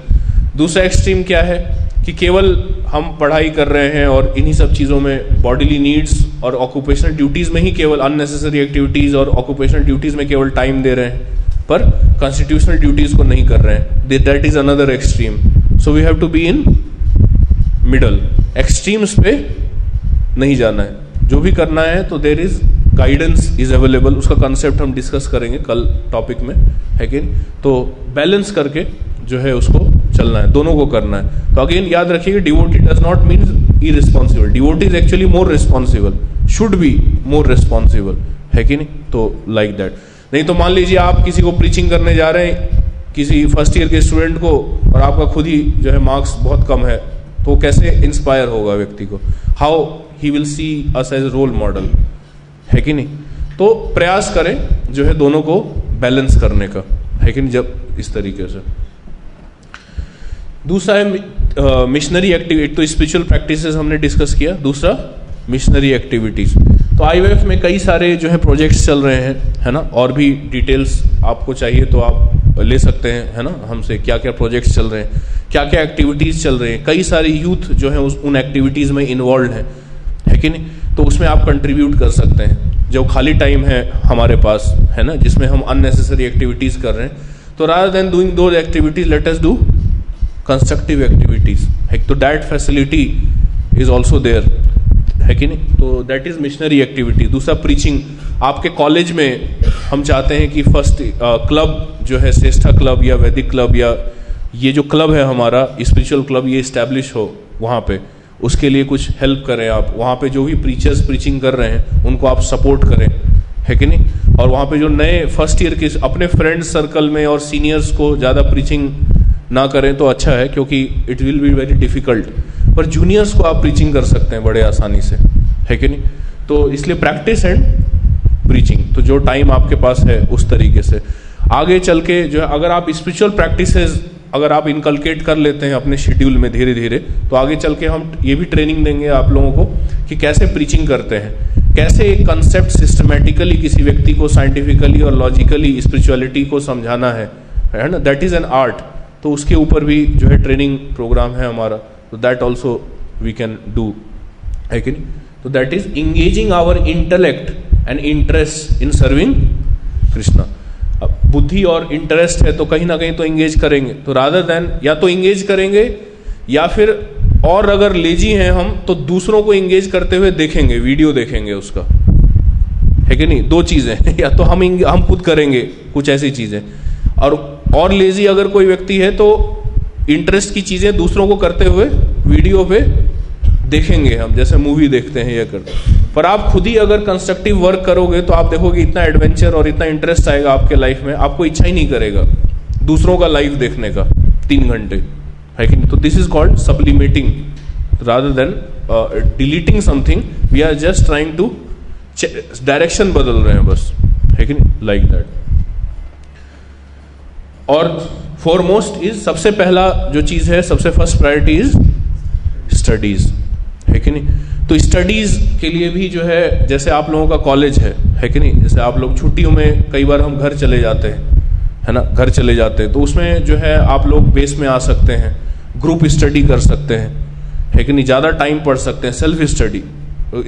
दूसरा एक्सट्रीम क्या है कि केवल हम पढ़ाई कर रहे हैं और इन्हीं सब चीज़ों में बॉडीली नीड्स और ऑक्यूपेशनल ड्यूटीज़ में ही केवल अननेसेसरी एक्टिविटीज़ और ऑक्यूपेशनल ड्यूटीज़ में केवल टाइम दे रहे हैं, पर कॉन्स्टिट्यूशनल ड्यूटीज़ को नहीं कर रहे हैं। That is another extreme so we have to be in middle extremes पे नहीं जाना है। जो भी करना है तो there is guidance is available उसका कंसेप्ट हम डिस्कस करेंगे कल टॉपिक में, है कि तो बैलेंस करके जो है उसको चलना है, दोनों को करना है। तो अगेन याद रखिए devotee does not mean irresponsible devotee is actually more responsible should be more responsible है कि नहीं? तो लाइक दैट नहीं तो मान लीजिए आप किसी को प्रीचिंग करने जा रहे हैं, किसी फ़र्स्ट ईयर के स्टूडेंट को, और आपका खुद ही जो है मार्क्स बहुत कम है तो कैसे इंस्पायर होगा व्यक्ति को? How he will see us as role model है कि नहीं? तो प्रयास करें जो है दोनों को बैलेंस करने का, है कि नहीं? जब इस तरीके से। दूसरा है मिशनरी एक्टिविटी तो स्पिरिचुअल प्रैक्टिस हमने डिस्कस किया, दूसरा मिशनरी एक्टिविटीज़ तो आई में कई सारे जो है प्रोजेक्ट्स चल रहे हैं, है ना? और भी डिटेल्स आपको चाहिए तो आप ले सकते हैं, है ना? हमसे क्या क्या प्रोजेक्ट्स चल रहे हैं क्या क्या एक्टिविटीज़ चल रहे हैं। कई सारे यूथ जो है उस, उन एक्टिविटीज़ में इन्वॉल्व हैं, है कि नहीं? तो उसमें आप कंट्रीब्यूट कर सकते हैं। जो खाली टाइम है हमारे पास, है ना? जिसमें हम अननेसेसरी एक्टिविटीज़ कर रहे हैं। तो rather than doing those activities let us do constructive activities है तो that facility is also there है कि नहीं? तो दैट इज़ मिशनरी एक्टिविटी दूसरा प्रीचिंग आपके कॉलेज में हम चाहते हैं कि फ़र्स्ट क्लब जो है, श्रेष्ठा क्लब या वैदिक क्लब या ये जो क्लब है हमारा स्पिरिचुअल क्लब ये इस्टेब्लिश हो वहाँ पे। उसके लिए कुछ हेल्प करें आप। वहाँ पे जो भी प्रीचर्स प्रीचिंग कर रहे हैं, उनको आप सपोर्ट करें। है कि नहीं? और वहाँ पे जो नए फ़र्स्ट ईयर के अपने फ्रेंड सर्कल में और सीनियर्स को ज़्यादा प्रीचिंग ना करें तो अच्छा है, क्योंकि it will be very difficult पर जूनियर्स को आप प्रीचिंग कर सकते हैं बड़े आसानी से, है कि नहीं? तो इसलिए प्रैक्टिस एंड प्रीचिंग तो जो टाइम आपके पास है उस तरीके से। आगे चल के जो है, अगर आप स्पिरिचुअल प्रैक्टिसेस अगर आप इनकलकेट कर लेते हैं अपने शेड्यूल में धीरे धीरे तो आगे चल के हम ये भी ट्रेनिंग देंगे आप लोगों को कि कैसे प्रीचिंग करते हैं। कैसे एक कंसेप्ट सिस्टमेटिकली किसी व्यक्ति को साइंटिफिकली और लॉजिकली स्पिरिचुअलिटी को समझाना है है ना? दैट इज़ एन आर्ट तो उसके ऊपर भी जो है ट्रेनिंग प्रोग्राम है हमारा। तो that also we can do है कि नहीं? तो that is engaging our intellect and interest in serving Krishna अब बुद्धि और इंटरेस्ट है तो कहीं ना कहीं तो इंगेज करेंगे। तो रादर देन या तो इंगेज करेंगे, या फिर और अगर लेजी हैं हम तो दूसरों को इंगेज करते हुए देखेंगे वीडियो देखेंगे उसका। है कि नहीं? दो चीज़ें या तो हम हम खुद करेंगे कुछ ऐसी चीज़ें। और और लेजी अगर कोई व्यक्ति है तो इंटरेस्ट की चीज़ें दूसरों को करते हुए वीडियो पे देखेंगे हम, जैसे मूवी देखते हैं या करते पर आप खुद ही अगर कंस्ट्रक्टिव वर्क करोगे तो आप देखोगे इतना एडवेंचर और इतना इंटरेस्ट आएगा आपके लाइफ में, आपको इच्छा ही नहीं करेगा दूसरों का लाइफ देखने का, तीन घंटे। है कि तो this is called supplementing rather than deleting something we are just trying to direction बदल रहे हैं बस। है कि नहीं? लाइक दैट और फॉरमोस्ट इज़ सबसे पहला जो चीज़ है, सबसे फ़र्स्ट प्रायोरिटी इज़ स्टडीज़ है कि नहीं? तो स्टडीज़ के लिए भी जो है, जैसे आप लोगों का कॉलेज है है कि नहीं? जैसे आप लोग छुट्टियों में कई बार हम घर चले जाते हैं, है ना? घर चले जाते हैं तो उसमें जो है आप लोग बेस में आ सकते हैं ग्रुप स्टडी कर सकते हैं, है कि नहीं? ज़्यादा टाइम पढ़ सकते हैं सेल्फ स्टडी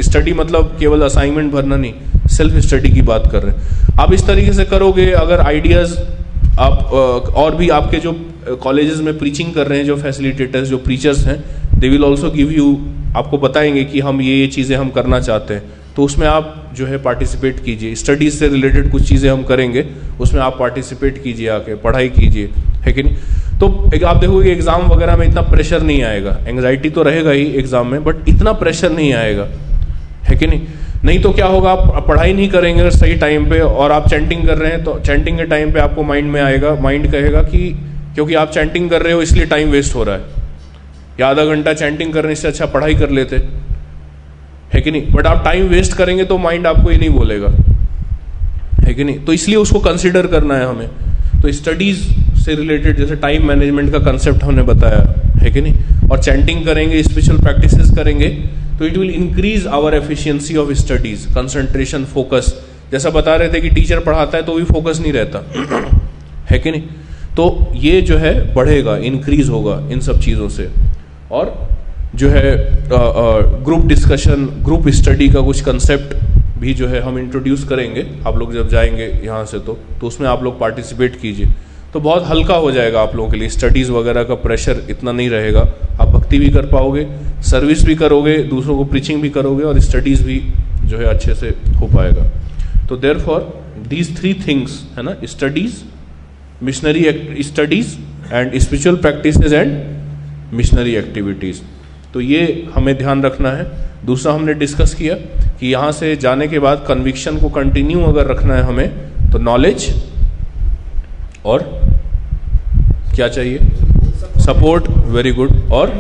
स्टडी मतलब केवल असाइनमेंट भरना नहीं सेल्फ स्टडी की बात कर रहे हैं। आप इस तरीके से करोगे, अगर आइडियाज़ आप और भी आपके जो कॉलेजेस में प्रीचिंग कर रहे हैं, जो फैसिलिटेटर्स जो प्रीचर्स हैं they will also give you आपको बताएँगे कि हम ये ये चीज़ें हम करना चाहते हैं। तो उसमें आप जो है पार्टिसिपेट कीजिए। स्टडीज़ से रिलेटेड कुछ चीज़ें हम करेंगे, उसमें आप पार्टिसिपेट कीजिए आके, पढ़ाई कीजिए, है कि नहीं? तो एक, आप देखोगे एग्ज़ाम वगैरह में इतना प्रेशर नहीं आएगा। एंगजाइटी तो रहेगा ही एग्ज़ाम में बट इतना प्रेशर नहीं आएगा, है कि नहीं? नहीं तो क्या होगा, आप पढ़ाई नहीं करेंगे सही टाइम पे और आप चैंटिंग कर रहे हैं तो चैंटिंग के टाइम पे आपको माइंड में आएगा माइंड कहेगा कि क्योंकि आप चैंटिंग कर रहे हो, इसलिए टाइम वेस्ट हो रहा है। या आधा घंटा चैंटिंग करने से अच्छा पढ़ाई कर लेते। है कि नहीं? बट आप टाइम वेस्ट करेंगे तो माइंड आपको ये नहीं बोलेगा। है कि नहीं? तो इसलिए उसको कंसिडर करना है हमें। तो स्टडीज़ से रिलेटेड जैसे टाइम मैनेजमेंट का कंसेप्ट हमने बताया। है कि नहीं? और चैंटिंग करेंगे स्पेशल प्रैक्टिसेस करेंगे। तो it will increase our efficiency of studies concentration focus जैसा बता रहे थे कि टीचर पढ़ाता है तो भी फोकस नहीं रहता। है कि नहीं? तो ये जो है बढ़ेगा इंक्रीज होगा इन सब चीज़ों से। और जो है ग्रुप डिस्कशन ग्रुप स्टडी का कुछ कंसेप्ट भी जो है हम इंट्रोड्यूस करेंगे। आप लोग जब जाएँगे यहाँ से तो तो उसमें आप लोग पार्टिसिपेट कीजिए। तो बहुत हल्का हो जाएगा आप लोगों के लिए। स्टडीज़ वगैरह का प्रेशर इतना नहीं रहेगा। आप भक्ति भी कर पाओगे सर्विस भी करोगे, दूसरों को प्रीचिंग भी करोगे और स्टडीज़ भी जो है अच्छे से हो पाएगा। तो there for these three things है ना? Studies missionary studies and spiritual practice and missionary activities तो ये हमें ध्यान रखना है। दूसरा हमने डिस्कस किया कि यहाँ से जाने के बाद कन्विक्शन को कंटिन्यू अगर रखना है हमें तो नॉलेज और क्या चाहिए? सपोर्ट वेरी गुड और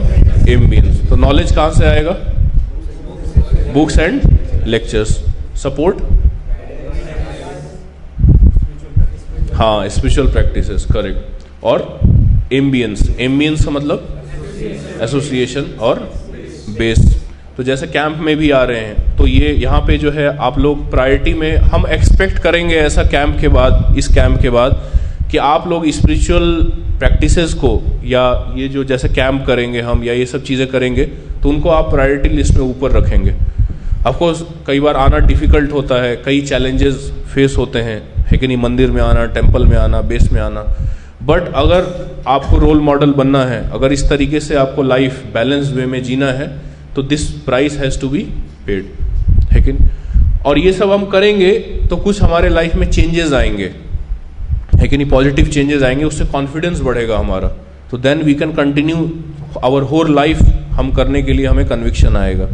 एम्बियंस तो नॉलेज कहाँ से आएगा? बुक्स एंड लेक्चर्स सपोर्ट हाँ स्पेशल प्रैक्टिसेस करेक्ट और एम्बियंस एम्बियंस का मतलब एसोसिएशन और बेस तो जैसे कैंप में भी आ रहे हैं तो ये यहाँ पे जो है, आप लोग प्रायोरिटी में, हम एक्सपेक्ट करेंगे ऐसा कैंप के बाद, इस कैंप के बाद कि आप लोग स्पिरिचुअल प्रैक्टिसेस को या ये जो जैसे कैंप करेंगे हम या ये सब चीज़ें करेंगे तो उनको आप प्रायोरिटी लिस्ट में ऊपर रखेंगे। ऑफकोर्स कई बार आना डिफ़िकल्ट होता है, कई चैलेंजेस फेस होते हैं, है कि नहीं, मंदिर में आना टेंपल में आना बेस में आना। बट अगर आपको रोल मॉडल बनना है, अगर इस तरीके से आपको लाइफ बैलेंस वे में जीना है तो this price has to be paid है कि और ये सब हम करेंगे तो कुछ हमारे लाइफ में चेंजेस आएँगे। है कि नहीं पॉजिटिव चेंजेस आएँगे, उससे कॉन्फिडेंस बढ़ेगा हमारा। तो then we can continue our whole life हम करने के लिए हमें कन्विक्शन आएगा।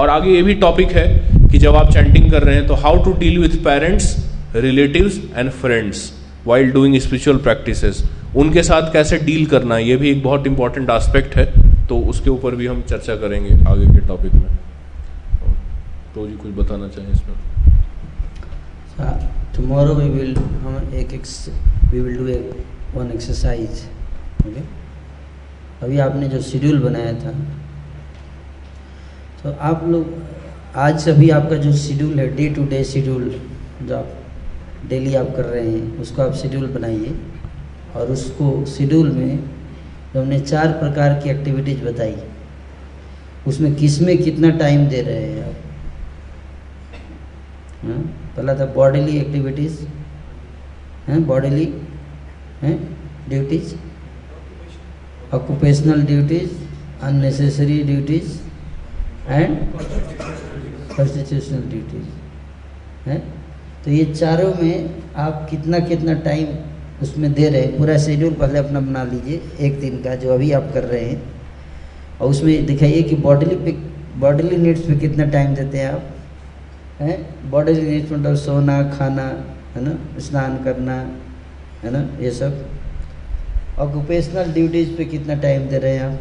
और आगे ये भी टॉपिक है कि जब आप चैंटिंग कर रहे हैं तो how to deal with parents relatives and friends while doing spiritual practices उनके साथ कैसे डील करना ये भी एक बहुत इंपॉर्टेंट आस्पेक्ट है। तो उसके ऊपर भी हम चर्चा करेंगे आगे के टॉपिक में। तो जी, कुछ बताना चाहें इसमें टुमारो वी विल हम एक एक we will do a one exercise okay अभी आपने जो शेड्यूल बनाया था तो आप लोग, आज से अभी आपका जो शेड्यूल है डे टू डे शेड्यूल जो आप डेली आप कर रहे हैं, उसको आप शेड्यूल बनाइए। और उसको शेड्यूल में जो हमने चार प्रकार की एक्टिविटीज़ बताई, उसमें किसमें कितना टाइम दे रहे हैं आप? हाँ? पहला था बॉडीली एक्टिविटीज़ हैं बॉडीली हैं duties occupational duties unnecessary duties and constitutional duties हैं। तो ये चारों में आप कितना कितना टाइम उसमें दे रहे हैं, पूरा शेड्यूल पहले अपना बना लीजिए, एक दिन का जो अभी आप कर रहे हैं। और उसमें दिखाइए कि बॉडीली पे बॉडीली नीड्स पे कितना टाइम देते हैं आप। हैं? बॉडी नीड्स मतलब सोना, खाना, है ना? स्नान करना, है ना? ये सब। ऑक्यूपेशनल ड्यूटीज़ पे कितना टाइम दे रहे हैं आप?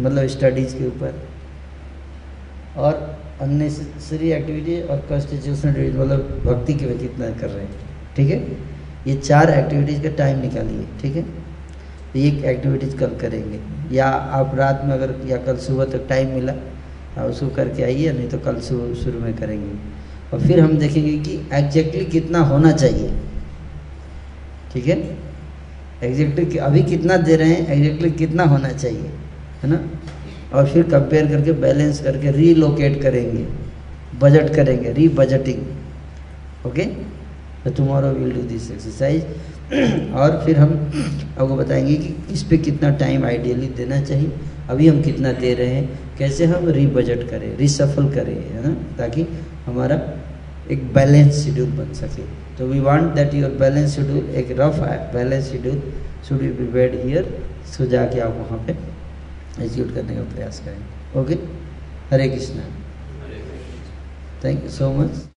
मतलब स्टडीज़ के ऊपर। और अननेसेसरी एक्टिविटी और कॉन्स्टिट्यूशनल ड्यूटीज़ मतलब भक्ति के लिए कितना कर रहे हैं? ठीक है? ये चार एक्टिविटीज़ का टाइम निकालिए, ठीक है? तो ये एक्टिविटीज़ कल करेंगे। या आप रात में अगर, या कल सुबह तक टाइम मिला आप उसको करके आइए, नहीं तो कल शुरू शुरू में करेंगे। और फिर हम देखेंगे कि एग्जैक्टली कितना होना चाहिए। ठीक है? एग्जैक्टली अभी कितना दे रहे हैं एग्जैक्टली कितना होना चाहिए, है ना? और फिर कंपेयर करके बैलेंस करके रीलोकेट करेंगे बजट करेंगे री बजटिंग ओके तो tomorrow will do this exercise और फिर हम आपको बताएँगे कि इस पर कितना टाइम आइडियली देना चाहिए। अभी हम कितना दे रहे हैं? कैसे हम री बजट करें, रिसफल करें, है ना? ताकि हमारा एक बैलेंस शेड्यूल बन सके। तो we want that your balance schedule एक rough balance schedule should be prepared here so जाके आप वहाँ पे एग्जीक्यूट करने का प्रयास करेंगे okay Hare Krishna. Thank you so much